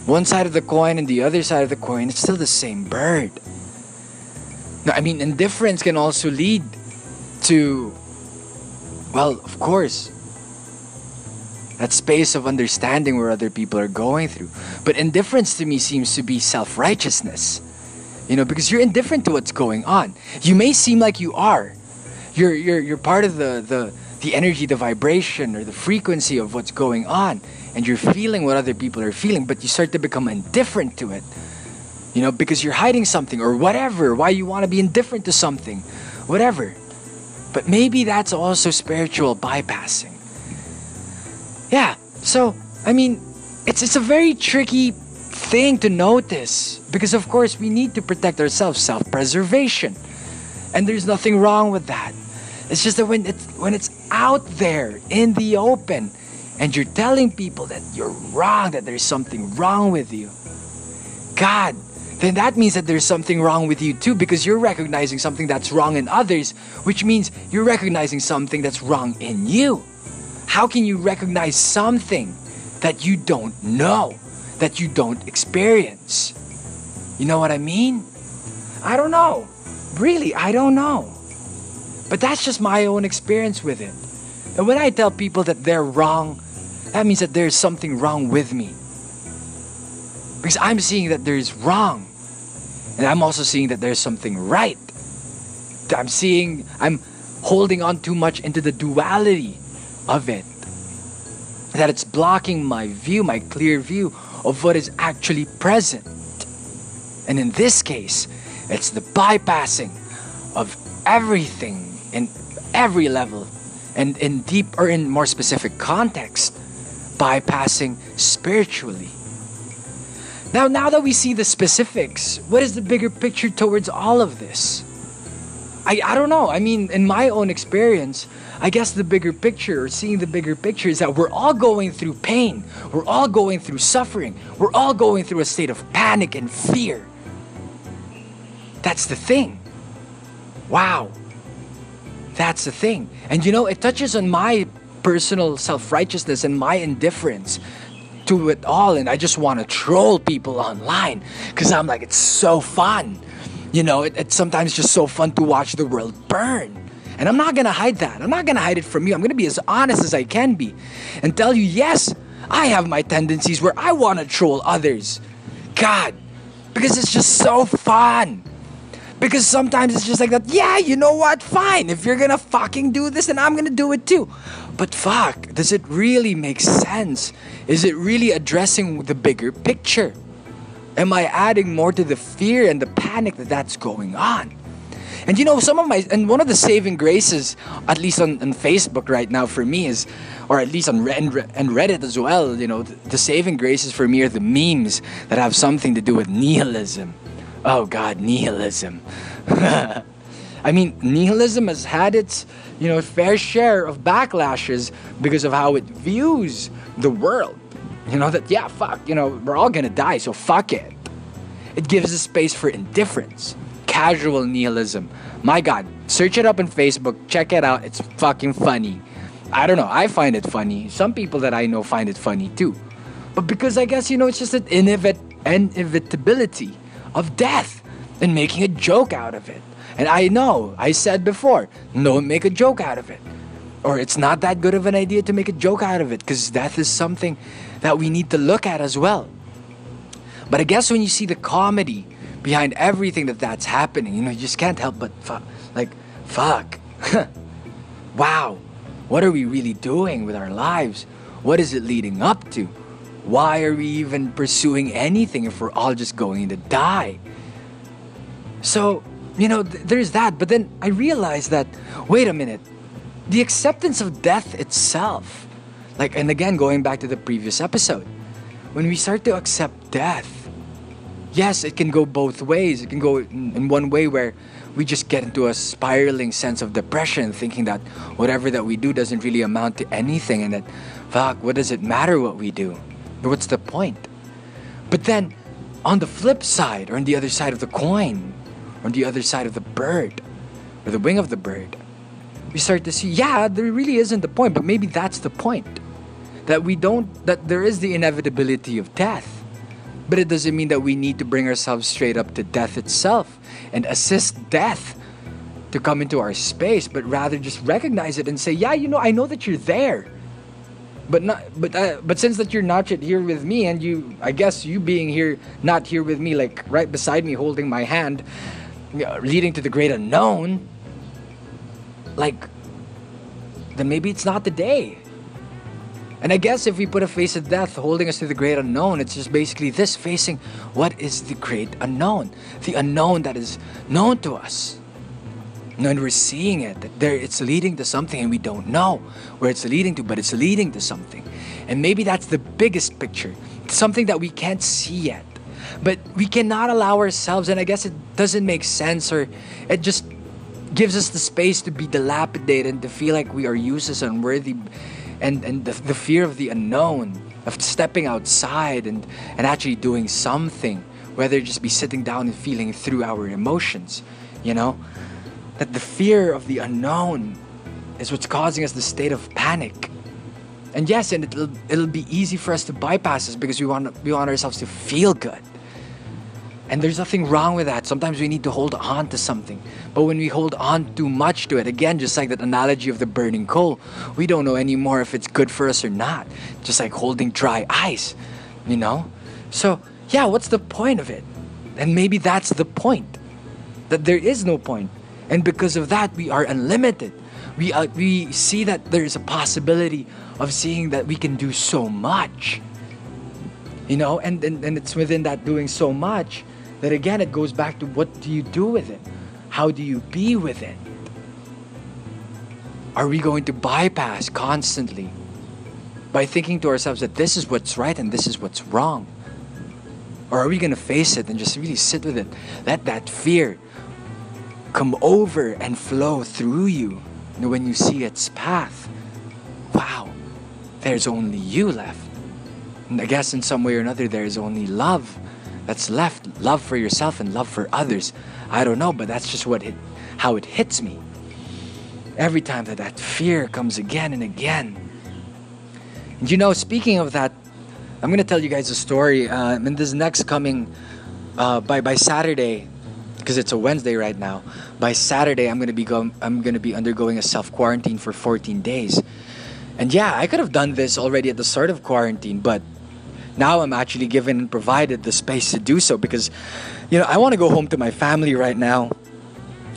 One side of the coin and the other side of the coin, it's still the same bird. Now, I mean, indifference can also lead to, well, of course, that space of understanding where other people are going through. But indifference to me seems to be self righteousness. You know, because you're indifferent to what's going on. You may seem like you are. You're, you're, you're part of the, the, the energy, the vibration, or the frequency of what's going on. And you're feeling what other people are feeling, but you start to become indifferent to it. You know, because you're hiding something or whatever, why you want to be indifferent to something, whatever. But maybe that's also spiritual bypassing. Yeah, so, I mean, it's, it's a very tricky thing to notice because, of course, we need to protect ourselves, self preservation. And there's nothing wrong with that. It's just that when it's, when it's out there in the open and you're telling people that you're wrong, that there's something wrong with you, God, then that means that there's something wrong with you too because you're recognizing something that's wrong in others, which means you're recognizing something that's wrong in you. How can you recognize something that you don't know, that you don't experience? You know what I mean? I don't know. Really, I don't know. But that's just my own experience with it. And when I tell people that they're wrong, that means that there's something wrong with me. Because I'm seeing that there's wrong. And I'm also seeing that there's something right. I'm seeing, I'm holding on too much into the duality of it. That it's blocking my view, my clear view of what is actually present. And in this case, it's the bypassing of everything in every level and in deep or in more specific context, bypassing spiritually. Now, now that we see the specifics, what is the bigger picture towards all of this? I, I don't know. I mean, in my own experience, I guess the bigger picture or seeing the bigger picture is that we're all going through pain. We're all going through suffering. We're all going through a state of panic and fear. That's the thing. Wow. That's the thing. And you know, it touches on my personal self righteousness and my indifference to it all. And I just want to troll people online because I'm like, it's so fun. You know, it, it's sometimes just so fun to watch the world burn. And I'm not gonna hide that. I'm not gonna hide it from you. I'm gonna be as honest as I can be and tell you, yes, I have my tendencies where I wanna troll others. God, because it's just so fun. Because sometimes it's just like that, yeah, you know what? Fine. If you're gonna fucking do this, then I'm gonna do it too. But fuck, does it really make sense? Is it really addressing the bigger picture? Am I adding more to the fear and the panic that that's going on? And you know, some of my, and one of the saving graces, at least on, on Facebook right now for me is, or at least on and, and Reddit as well, you know, the, the saving graces for me are the memes that have something to do with nihilism. Oh God, nihilism. I mean, nihilism has had its, you know, fair share of backlashes because of how it views the world. You know, that, yeah, fuck, you know, we're all gonna die, so fuck it. It gives a space for indifference casual nihilism. My God, search it up on Facebook, check it out. It's fucking funny. I don't know, I find it funny. Some people that I know find it funny too. But because I guess, you know, it's just an inevit- inevitability of death and making a joke out of it. And I know, I said before, don't make a joke out of it. Or it's not that good of an idea to make a joke out of it because death is something that we need to look at as well. But I guess when you see the comedy behind everything that that's happening. You know, you just can't help but fuck, like, fuck. wow, what are we really doing with our lives? What is it leading up to? Why are we even pursuing anything if we're all just going to die? So, you know, th- there's that. But then I realized that, wait a minute, the acceptance of death itself, like, and again, going back to the previous episode, when we start to accept death, yes, it can go both ways. It can go in, one way where we just get into a spiraling sense of depression, thinking that whatever that we do doesn't really amount to anything, and that, fuck, what does it matter what we do? What's the point? But then, on the flip side, or on the other side of the coin, or on the other side of the bird, or the wing of the bird, we start to see, yeah, there really isn't the point, but maybe that's the point. That we don't, that there is the inevitability of death but it doesn't mean that we need to bring ourselves straight up to death itself and assist death to come into our space, but rather just recognize it and say, "Yeah, you know, I know that you're there." But not, but uh, but since that you're not yet here with me, and you, I guess you being here, not here with me, like right beside me, holding my hand, you know, leading to the great unknown. Like, then maybe it's not the day. And I guess if we put a face of death holding us to the great unknown, it's just basically this facing what is the great unknown? The unknown that is known to us. And we're seeing it, that there it's leading to something and we don't know where it's leading to, but it's leading to something. And maybe that's the biggest picture. something that we can't see yet. But we cannot allow ourselves, and I guess it doesn't make sense or it just gives us the space to be dilapidated and to feel like we are useless, and unworthy and and the, the fear of the unknown of stepping outside and and actually doing something whether it just be sitting down and feeling through our emotions you know? That the fear of the unknown is what's causing us the state of panic. And yes and it'll it'll be easy for us to bypass this because we want we want ourselves to feel good and there's nothing wrong with that. Sometimes we need to hold on to something. But when we hold on too much to it, again, just like that analogy of the burning coal, we don't know anymore if it's good for us or not. Just like holding dry ice, you know? So, yeah, what's the point of it? And maybe that's the point. That there is no point. And because of that, we are unlimited. We, uh, we see that there is a possibility of seeing that we can do so much. You know, and, and, and it's within that doing so much that again, it goes back to what do you do with it? How do you be with it? Are we going to bypass constantly by thinking to ourselves that this is what's right and this is what's wrong? Or are we going to face it and just really sit with it? Let that fear come over and flow through you, and when you see its path. Wow, there's only you left. And I guess in some way or another, there is only love that's left love for yourself and love for others. I don't know, but that's just what it, how it hits me. Every time that that fear comes again and again. And you know, speaking of that I'm gonna tell you guys a story. Uh, in this next coming uh, by by Saturday, because it's a Wednesday right now. By Saturday, I'm gonna be go- I'm gonna be undergoing a self quarantine for 14 days. And yeah, I could have done this already at the start of quarantine, but now I'm actually given and provided the space to do so because, you know, I want to go home to my family right now.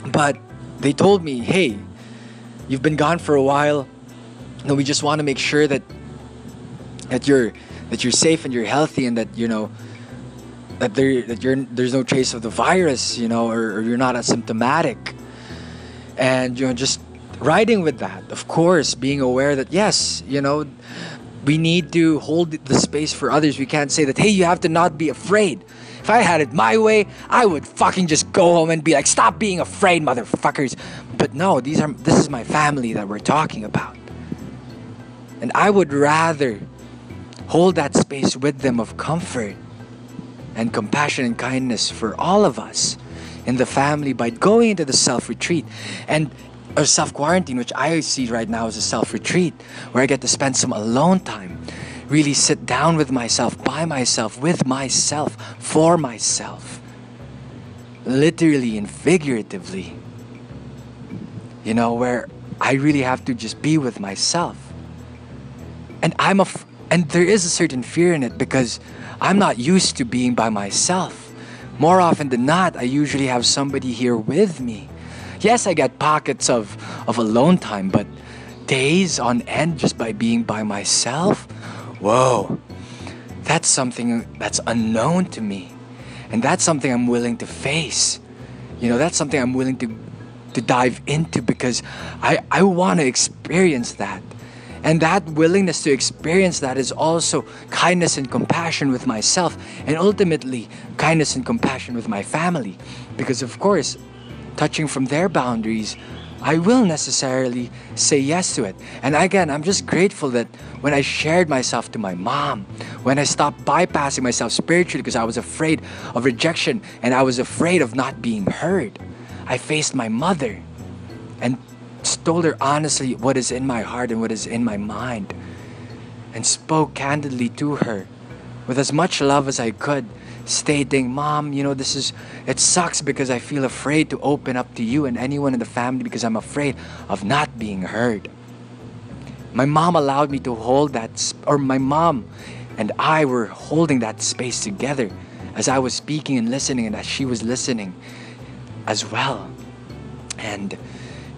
But they told me, hey, you've been gone for a while. No, we just want to make sure that that you're that you're safe and you're healthy and that you know that there that you're there's no trace of the virus, you know, or, or you're not asymptomatic. And you know, just riding with that, of course, being aware that yes, you know, we need to hold the space for others. We can't say that, hey, you have to not be afraid. If I had it my way, I would fucking just go home and be like, stop being afraid, motherfuckers. But no, these are this is my family that we're talking about. And I would rather hold that space with them of comfort and compassion and kindness for all of us in the family by going into the self retreat and or self quarantine, which I see right now as a self retreat, where I get to spend some alone time, really sit down with myself, by myself, with myself, for myself, literally and figuratively. You know, where I really have to just be with myself. And I'm a, and there is a certain fear in it because I'm not used to being by myself. More often than not, I usually have somebody here with me. Yes, I get pockets of, of alone time, but days on end just by being by myself? Whoa, that's something that's unknown to me. And that's something I'm willing to face. You know, that's something I'm willing to, to dive into because I, I want to experience that. And that willingness to experience that is also kindness and compassion with myself, and ultimately, kindness and compassion with my family. Because, of course, touching from their boundaries, I will necessarily say yes to it. And again, I'm just grateful that when I shared myself to my mom, when I stopped bypassing myself spiritually because I was afraid of rejection and I was afraid of not being heard, I faced my mother and told her honestly what is in my heart and what is in my mind, and spoke candidly to her with as much love as I could, stating, Mom, you know, this is, it sucks because I feel afraid to open up to you and anyone in the family because I'm afraid of not being heard. My mom allowed me to hold that, or my mom and I were holding that space together as I was speaking and listening, and as she was listening as well. And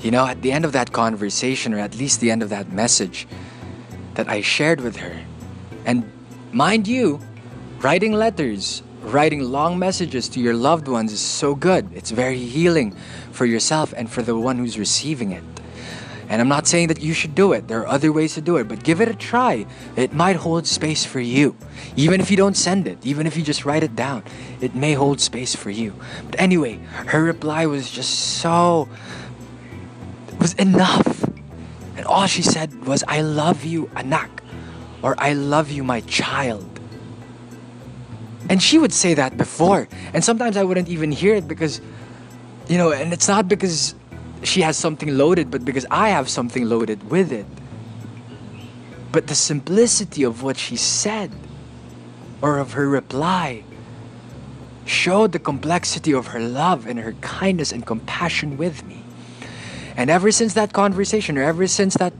you know, at the end of that conversation, or at least the end of that message that I shared with her, and mind you, writing letters, writing long messages to your loved ones is so good. It's very healing for yourself and for the one who's receiving it. And I'm not saying that you should do it. There are other ways to do it, but give it a try. It might hold space for you. Even if you don't send it, even if you just write it down, it may hold space for you. But anyway, her reply was just so was enough. And all she said was, I love you, anak, or I love you, my child. And she would say that before. And sometimes I wouldn't even hear it because, you know, and it's not because she has something loaded, but because I have something loaded with it. But the simplicity of what she said or of her reply showed the complexity of her love and her kindness and compassion with me. And ever since that conversation, or ever since that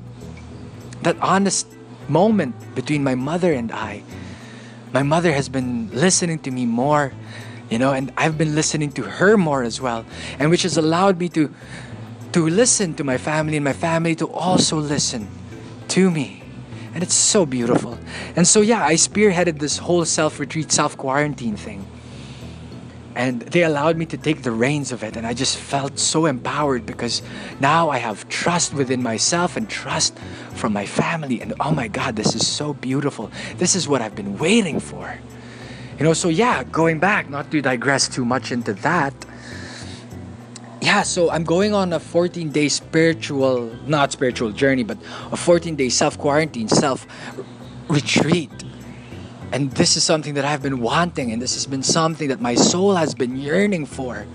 that honest moment between my mother and I, my mother has been listening to me more, you know, and I've been listening to her more as well, and which has allowed me to to listen to my family and my family to also listen to me. And it's so beautiful. And so yeah, I spearheaded this whole self-retreat, self-quarantine thing and they allowed me to take the reins of it and i just felt so empowered because now i have trust within myself and trust from my family. And oh my god this is so beautiful. This is what i've been waiting for. You know so yeah going back not to digress too much into that. Yeah so i'm going on a 14 day spiritual not spiritual journey but a 14 day self quarantine self retreat and this is something that I've been wanting, and this has been something that my soul has been yearning for.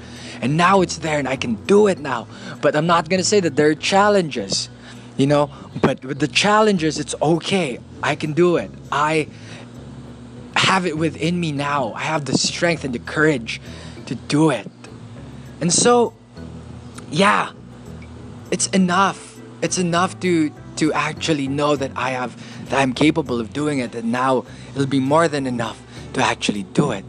And now it's there, and I can do it now. But I'm not gonna say that there are challenges, you know. But with the challenges, it's okay. I can do it. I have it within me now. I have the strength and the courage to do it. And so, yeah, it's enough. It's enough to to actually know that I have that I'm capable of doing it, and now it'll be more than enough to actually do it.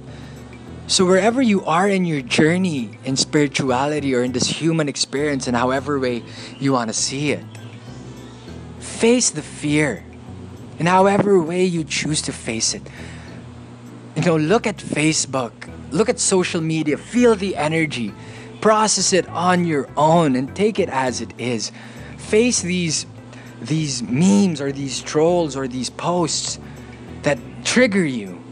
So, wherever you are in your journey in spirituality or in this human experience, in however way you want to see it, face the fear in however way you choose to face it. You know, look at Facebook, look at social media, feel the energy, process it on your own, and take it as it is. Face these these memes or these trolls or these posts that trigger you.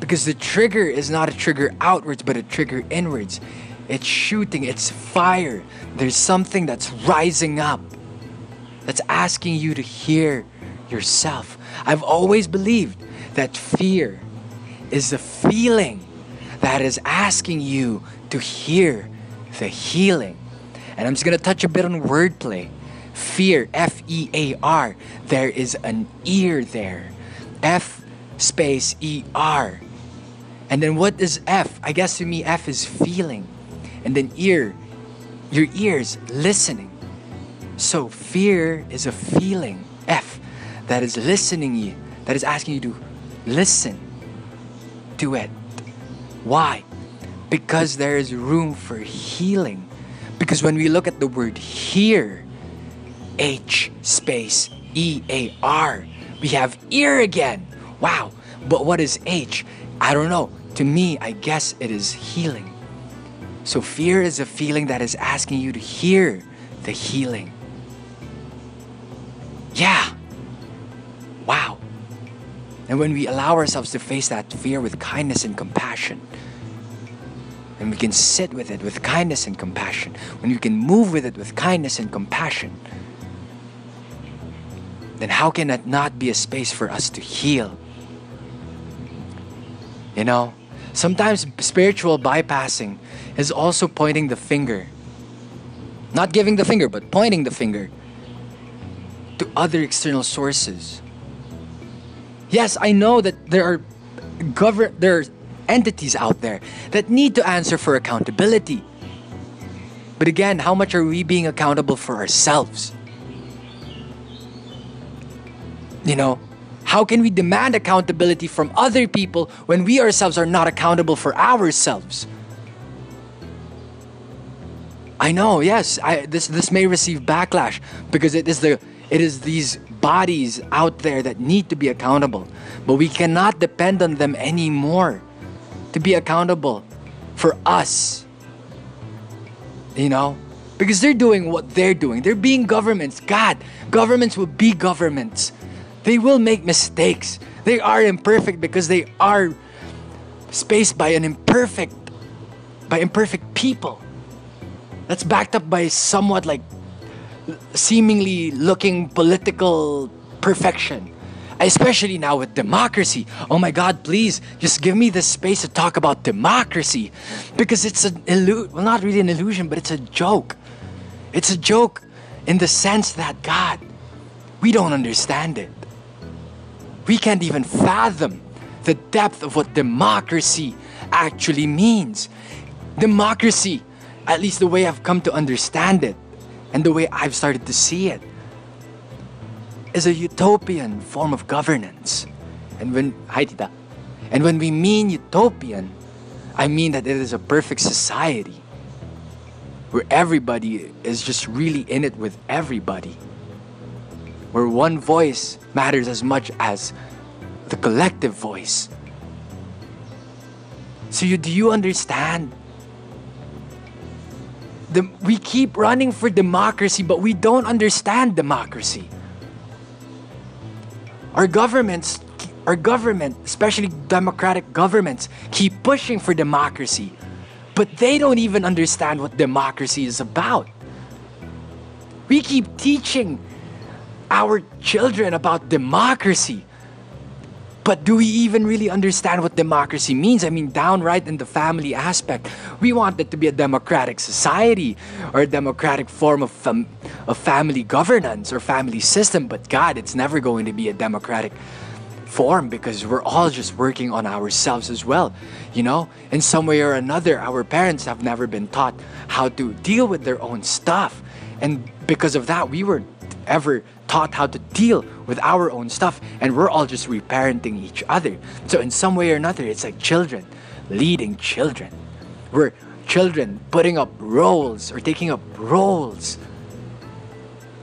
Because the trigger is not a trigger outwards, but a trigger inwards. It's shooting, it's fire. There's something that's rising up that's asking you to hear yourself. I've always believed that fear is the feeling that is asking you to hear the healing. And I'm just gonna touch a bit on wordplay fear, F E A R. There is an ear there. F space E R. And then what is F? I guess to me, F is feeling. And then ear, your ears listening. So fear is a feeling, F, that is listening you, that is asking you to listen to it. Why? Because there is room for healing. Because when we look at the word hear, H space E A R. We have ear again. Wow. But what is H? I don't know. To me, I guess it is healing. So fear is a feeling that is asking you to hear the healing. Yeah. Wow. And when we allow ourselves to face that fear with kindness and compassion, and we can sit with it with kindness and compassion, when we can move with it with kindness and compassion, then how can that not be a space for us to heal? You know, sometimes spiritual bypassing is also pointing the finger. Not giving the finger, but pointing the finger to other external sources. Yes, I know that there are govern there are entities out there that need to answer for accountability. But again, how much are we being accountable for ourselves? You know, how can we demand accountability from other people when we ourselves are not accountable for ourselves? I know, yes, I, this this may receive backlash because it is the it is these bodies out there that need to be accountable, but we cannot depend on them anymore to be accountable for us. You know, because they're doing what they're doing. They're being governments. God, governments will be governments. They will make mistakes. They are imperfect because they are spaced by an imperfect by imperfect people. That's backed up by somewhat like seemingly looking political perfection. Especially now with democracy. Oh my God, please just give me the space to talk about democracy. Because it's an illusion, well, not really an illusion, but it's a joke. It's a joke in the sense that, God, we don't understand it. We can't even fathom the depth of what democracy actually means. Democracy, at least the way I've come to understand it and the way I've started to see it, is a utopian form of governance. And when. And when we mean utopian, I mean that it is a perfect society where everybody is just really in it with everybody. Where one voice matters as much as the collective voice. So you do you understand? The, we keep running for democracy, but we don't understand democracy. Our governments, our government, especially democratic governments, keep pushing for democracy, but they don't even understand what democracy is about. We keep teaching our children about democracy, but do we even really understand what democracy means? I mean, downright in the family aspect, we want it to be a democratic society or a democratic form of, fam- of family governance or family system. But God, it's never going to be a democratic form because we're all just working on ourselves as well. You know, in some way or another, our parents have never been taught how to deal with their own stuff. And because of that, we were ever taught how to deal with our own stuff and we're all just reparenting each other. So in some way or another it's like children leading children. We're children putting up roles or taking up roles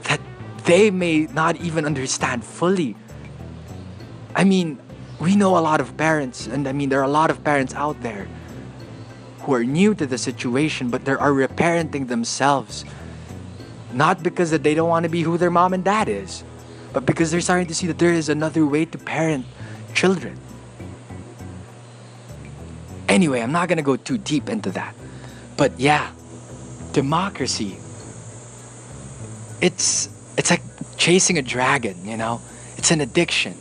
that they may not even understand fully. I mean we know a lot of parents and i mean there are a lot of parents out there who are new to the situation but they are reparenting themselves not because that they don't want to be who their mom and dad is, but because they're starting to see that there is another way to parent children. Anyway, I'm not going to go too deep into that. But yeah, democracy it's it's like chasing a dragon, you know? It's an addiction.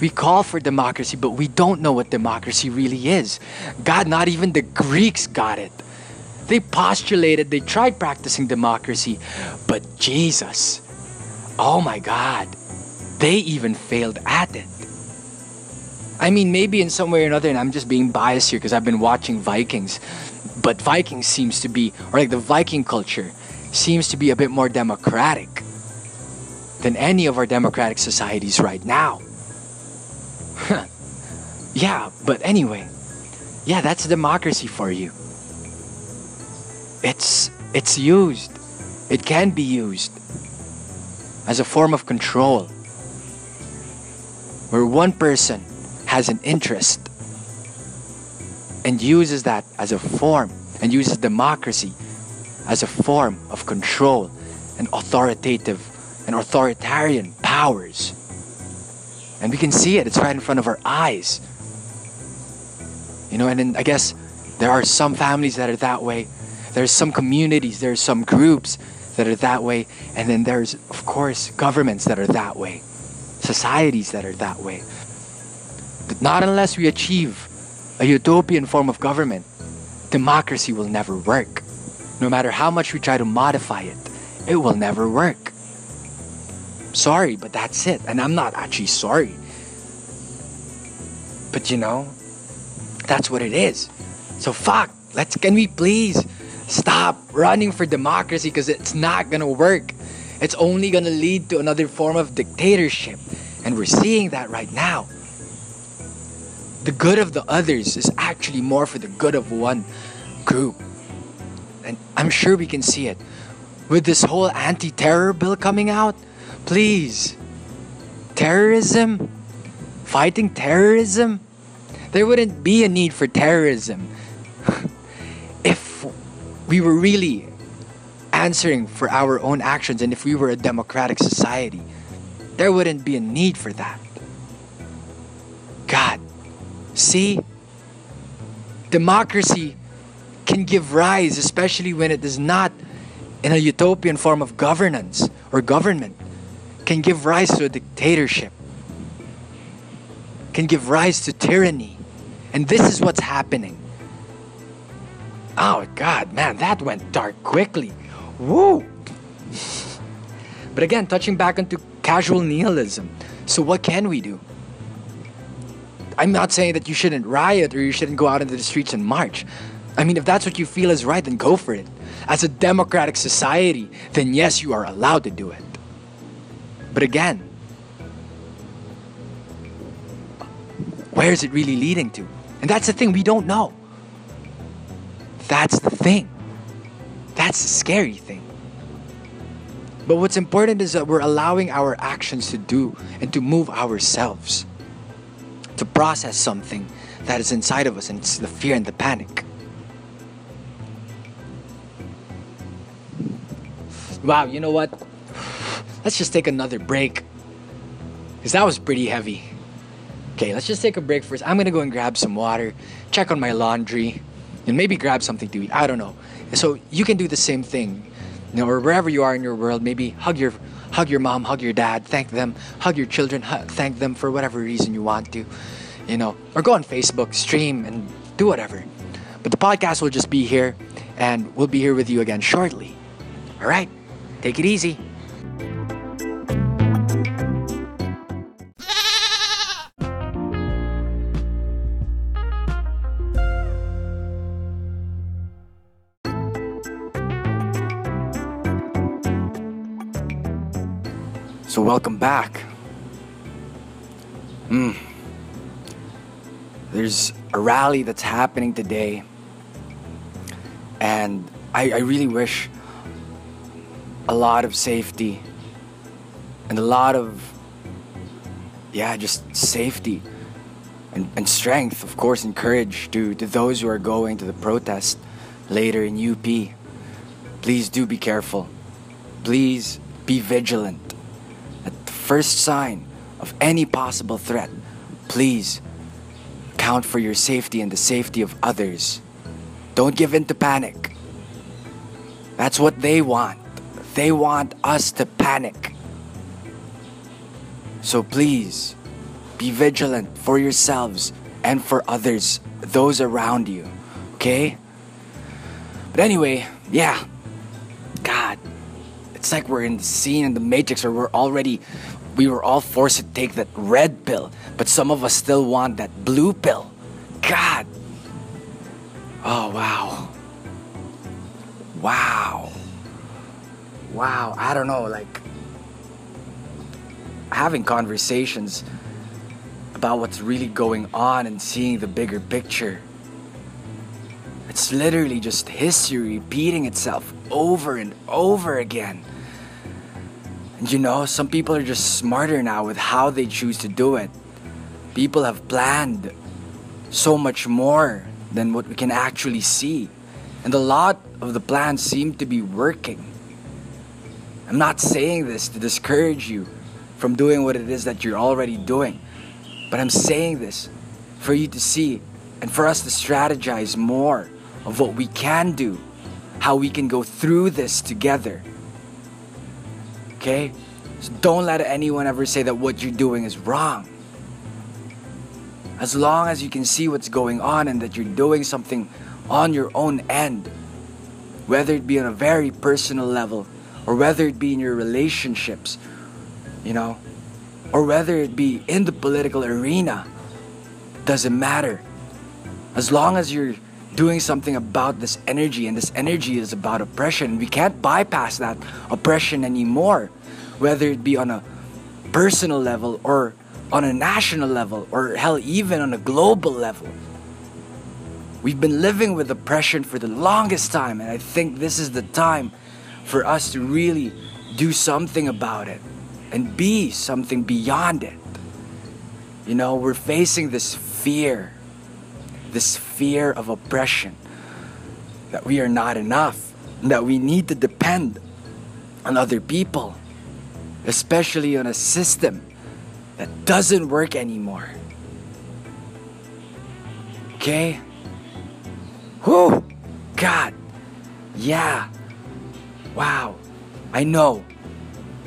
We call for democracy, but we don't know what democracy really is. God, not even the Greeks got it. They postulated, they tried practicing democracy, but Jesus, oh my God, they even failed at it. I mean, maybe in some way or another, and I'm just being biased here because I've been watching Vikings, but Vikings seems to be, or like the Viking culture, seems to be a bit more democratic than any of our democratic societies right now. yeah, but anyway, yeah, that's democracy for you it's it's used. It can be used as a form of control where one person has an interest and uses that as a form and uses democracy as a form of control and authoritative and authoritarian powers. And we can see it it's right in front of our eyes. You know and then i guess there are some families that are that way there's some communities, there's some groups that are that way, and then there's, of course, governments that are that way, societies that are that way. But not unless we achieve a utopian form of government, democracy will never work. No matter how much we try to modify it, it will never work. Sorry, but that's it. And I'm not actually sorry. But you know, that's what it is. So fuck, let's can we please Stop running for democracy because it's not gonna work. It's only gonna lead to another form of dictatorship. And we're seeing that right now. The good of the others is actually more for the good of one group. And I'm sure we can see it. With this whole anti terror bill coming out, please, terrorism, fighting terrorism, there wouldn't be a need for terrorism we were really answering for our own actions and if we were a democratic society, there wouldn't be a need for that. God, see? Democracy can give rise, especially when it is not in a utopian form of governance or government, can give rise to a dictatorship, can give rise to tyranny. And this is what's happening. Oh God, man, that went dark quickly. Woo! but again, touching back into casual nihilism. So what can we do? I'm not saying that you shouldn't riot or you shouldn't go out into the streets and march. I mean, if that's what you feel is right, then go for it. As a democratic society, then yes, you are allowed to do it. But again, where is it really leading to? And that's the thing we don't know. That's the thing. That's the scary thing. But what's important is that we're allowing our actions to do and to move ourselves, to process something that is inside of us, and it's the fear and the panic. Wow, you know what? Let's just take another break. Because that was pretty heavy. Okay, let's just take a break first. I'm gonna go and grab some water, check on my laundry, and maybe grab something to eat. I don't know. So you can do the same thing you know, or wherever you are in your world, maybe hug your hug your mom, hug your dad, thank them, hug your children, thank them for whatever reason you want to, you know, or go on Facebook, stream, and do whatever. But the podcast will just be here, and we'll be here with you again shortly. All right, take it easy. Welcome back. Hmm. There's a rally that's happening today, and I, I really wish a lot of safety and a lot of, yeah, just safety and, and strength, of course, and courage to, to those who are going to the protest later in UP. Please do be careful. Please be vigilant first sign of any possible threat, please count for your safety and the safety of others. Don't give in to panic. That's what they want. They want us to panic. So please be vigilant for yourselves and for others, those around you. Okay? But anyway, yeah. God, it's like we're in the scene in the Matrix or we're already we were all forced to take that red pill, but some of us still want that blue pill. God. Oh, wow. Wow. Wow. I don't know, like having conversations about what's really going on and seeing the bigger picture. It's literally just history repeating itself over and over again. You know, some people are just smarter now with how they choose to do it. People have planned so much more than what we can actually see. And a lot of the plans seem to be working. I'm not saying this to discourage you from doing what it is that you're already doing, but I'm saying this for you to see and for us to strategize more of what we can do, how we can go through this together okay? So don't let anyone ever say that what you're doing is wrong. As long as you can see what's going on and that you're doing something on your own end, whether it be on a very personal level or whether it be in your relationships, you know, or whether it be in the political arena, doesn't matter. As long as you're doing something about this energy, and this energy is about oppression. We can't bypass that oppression anymore, whether it be on a personal level or on a national level or hell, even on a global level. We've been living with oppression for the longest time, and I think this is the time for us to really do something about it and be something beyond it. You know, we're facing this fear this fear of oppression, that we are not enough, that we need to depend on other people, especially on a system that doesn't work anymore. Okay? Whew! God! Yeah! Wow! I know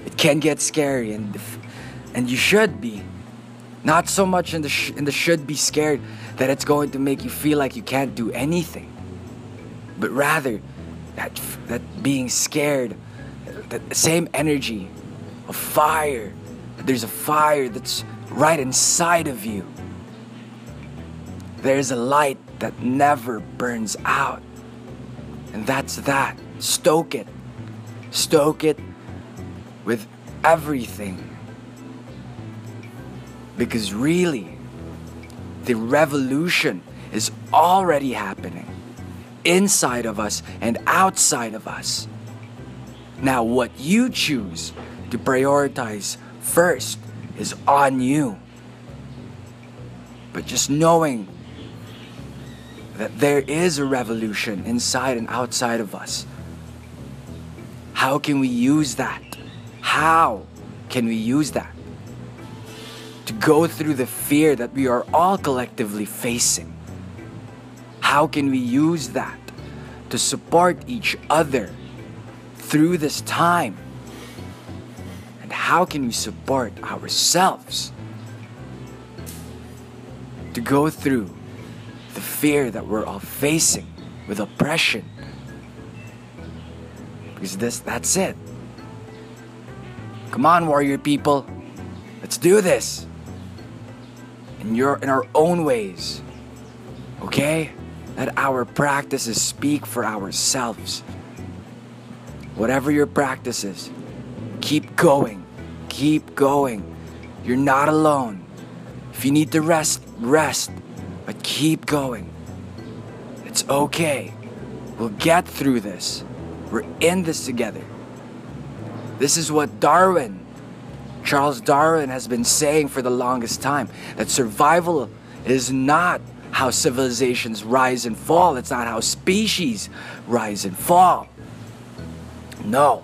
it can get scary, and and you should be. Not so much in the sh- in the should be scared that it's going to make you feel like you can't do anything, but rather that that being scared, that same energy of fire. There's a fire that's right inside of you. There's a light that never burns out. And that's that. Stoke it. Stoke it with everything. Because really, the revolution is already happening inside of us and outside of us. Now, what you choose to prioritize first is on you. But just knowing that there is a revolution inside and outside of us, how can we use that? How can we use that? To go through the fear that we are all collectively facing. How can we use that to support each other through this time? And how can we support ourselves to go through the fear that we're all facing with oppression? Because this that's it. Come on, warrior people. Let's do this. In your in our own ways. Okay? Let our practices speak for ourselves. Whatever your practice is, keep going. Keep going. You're not alone. If you need to rest, rest. But keep going. It's okay. We'll get through this. We're in this together. This is what Darwin, Charles Darwin, has been saying for the longest time that survival is not how civilizations rise and fall, it's not how species rise and fall. No,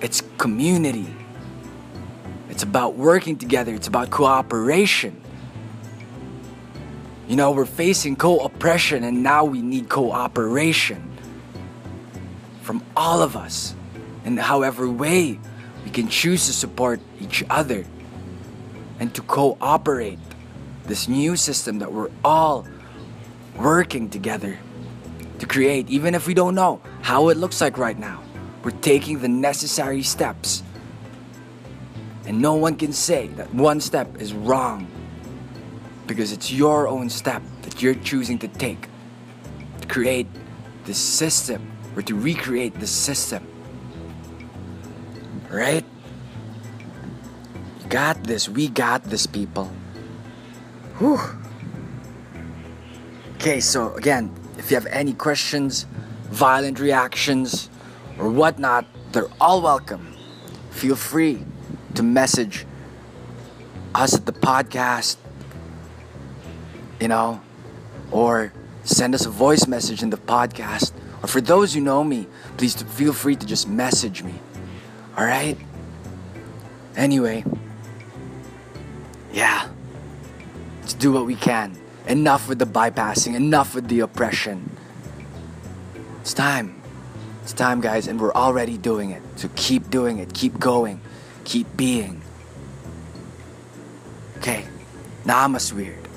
it's community. It's about working together, it's about cooperation. You know, we're facing co oppression and now we need cooperation from all of us in however way we can choose to support each other and to cooperate. This new system that we're all working together to create even if we don't know how it looks like right now we're taking the necessary steps. And no one can say that one step is wrong because it's your own step that you're choosing to take to create this system or to recreate this system Right? You got this. We got this, people. Whew. Okay, so again, if you have any questions, violent reactions, or whatnot, they're all welcome. Feel free to message us at the podcast, you know, or send us a voice message in the podcast. Or for those who know me, please feel free to just message me. Alright? Anyway, yeah, let's do what we can. Enough with the bypassing, enough with the oppression. It's time. It's time, guys, and we're already doing it. So keep doing it, keep going, keep being. Okay, Namas weird.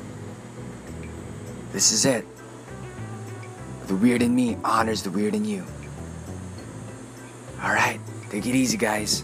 This is it. The weird in me honors the weird in you. Alright. Take it easy, guys.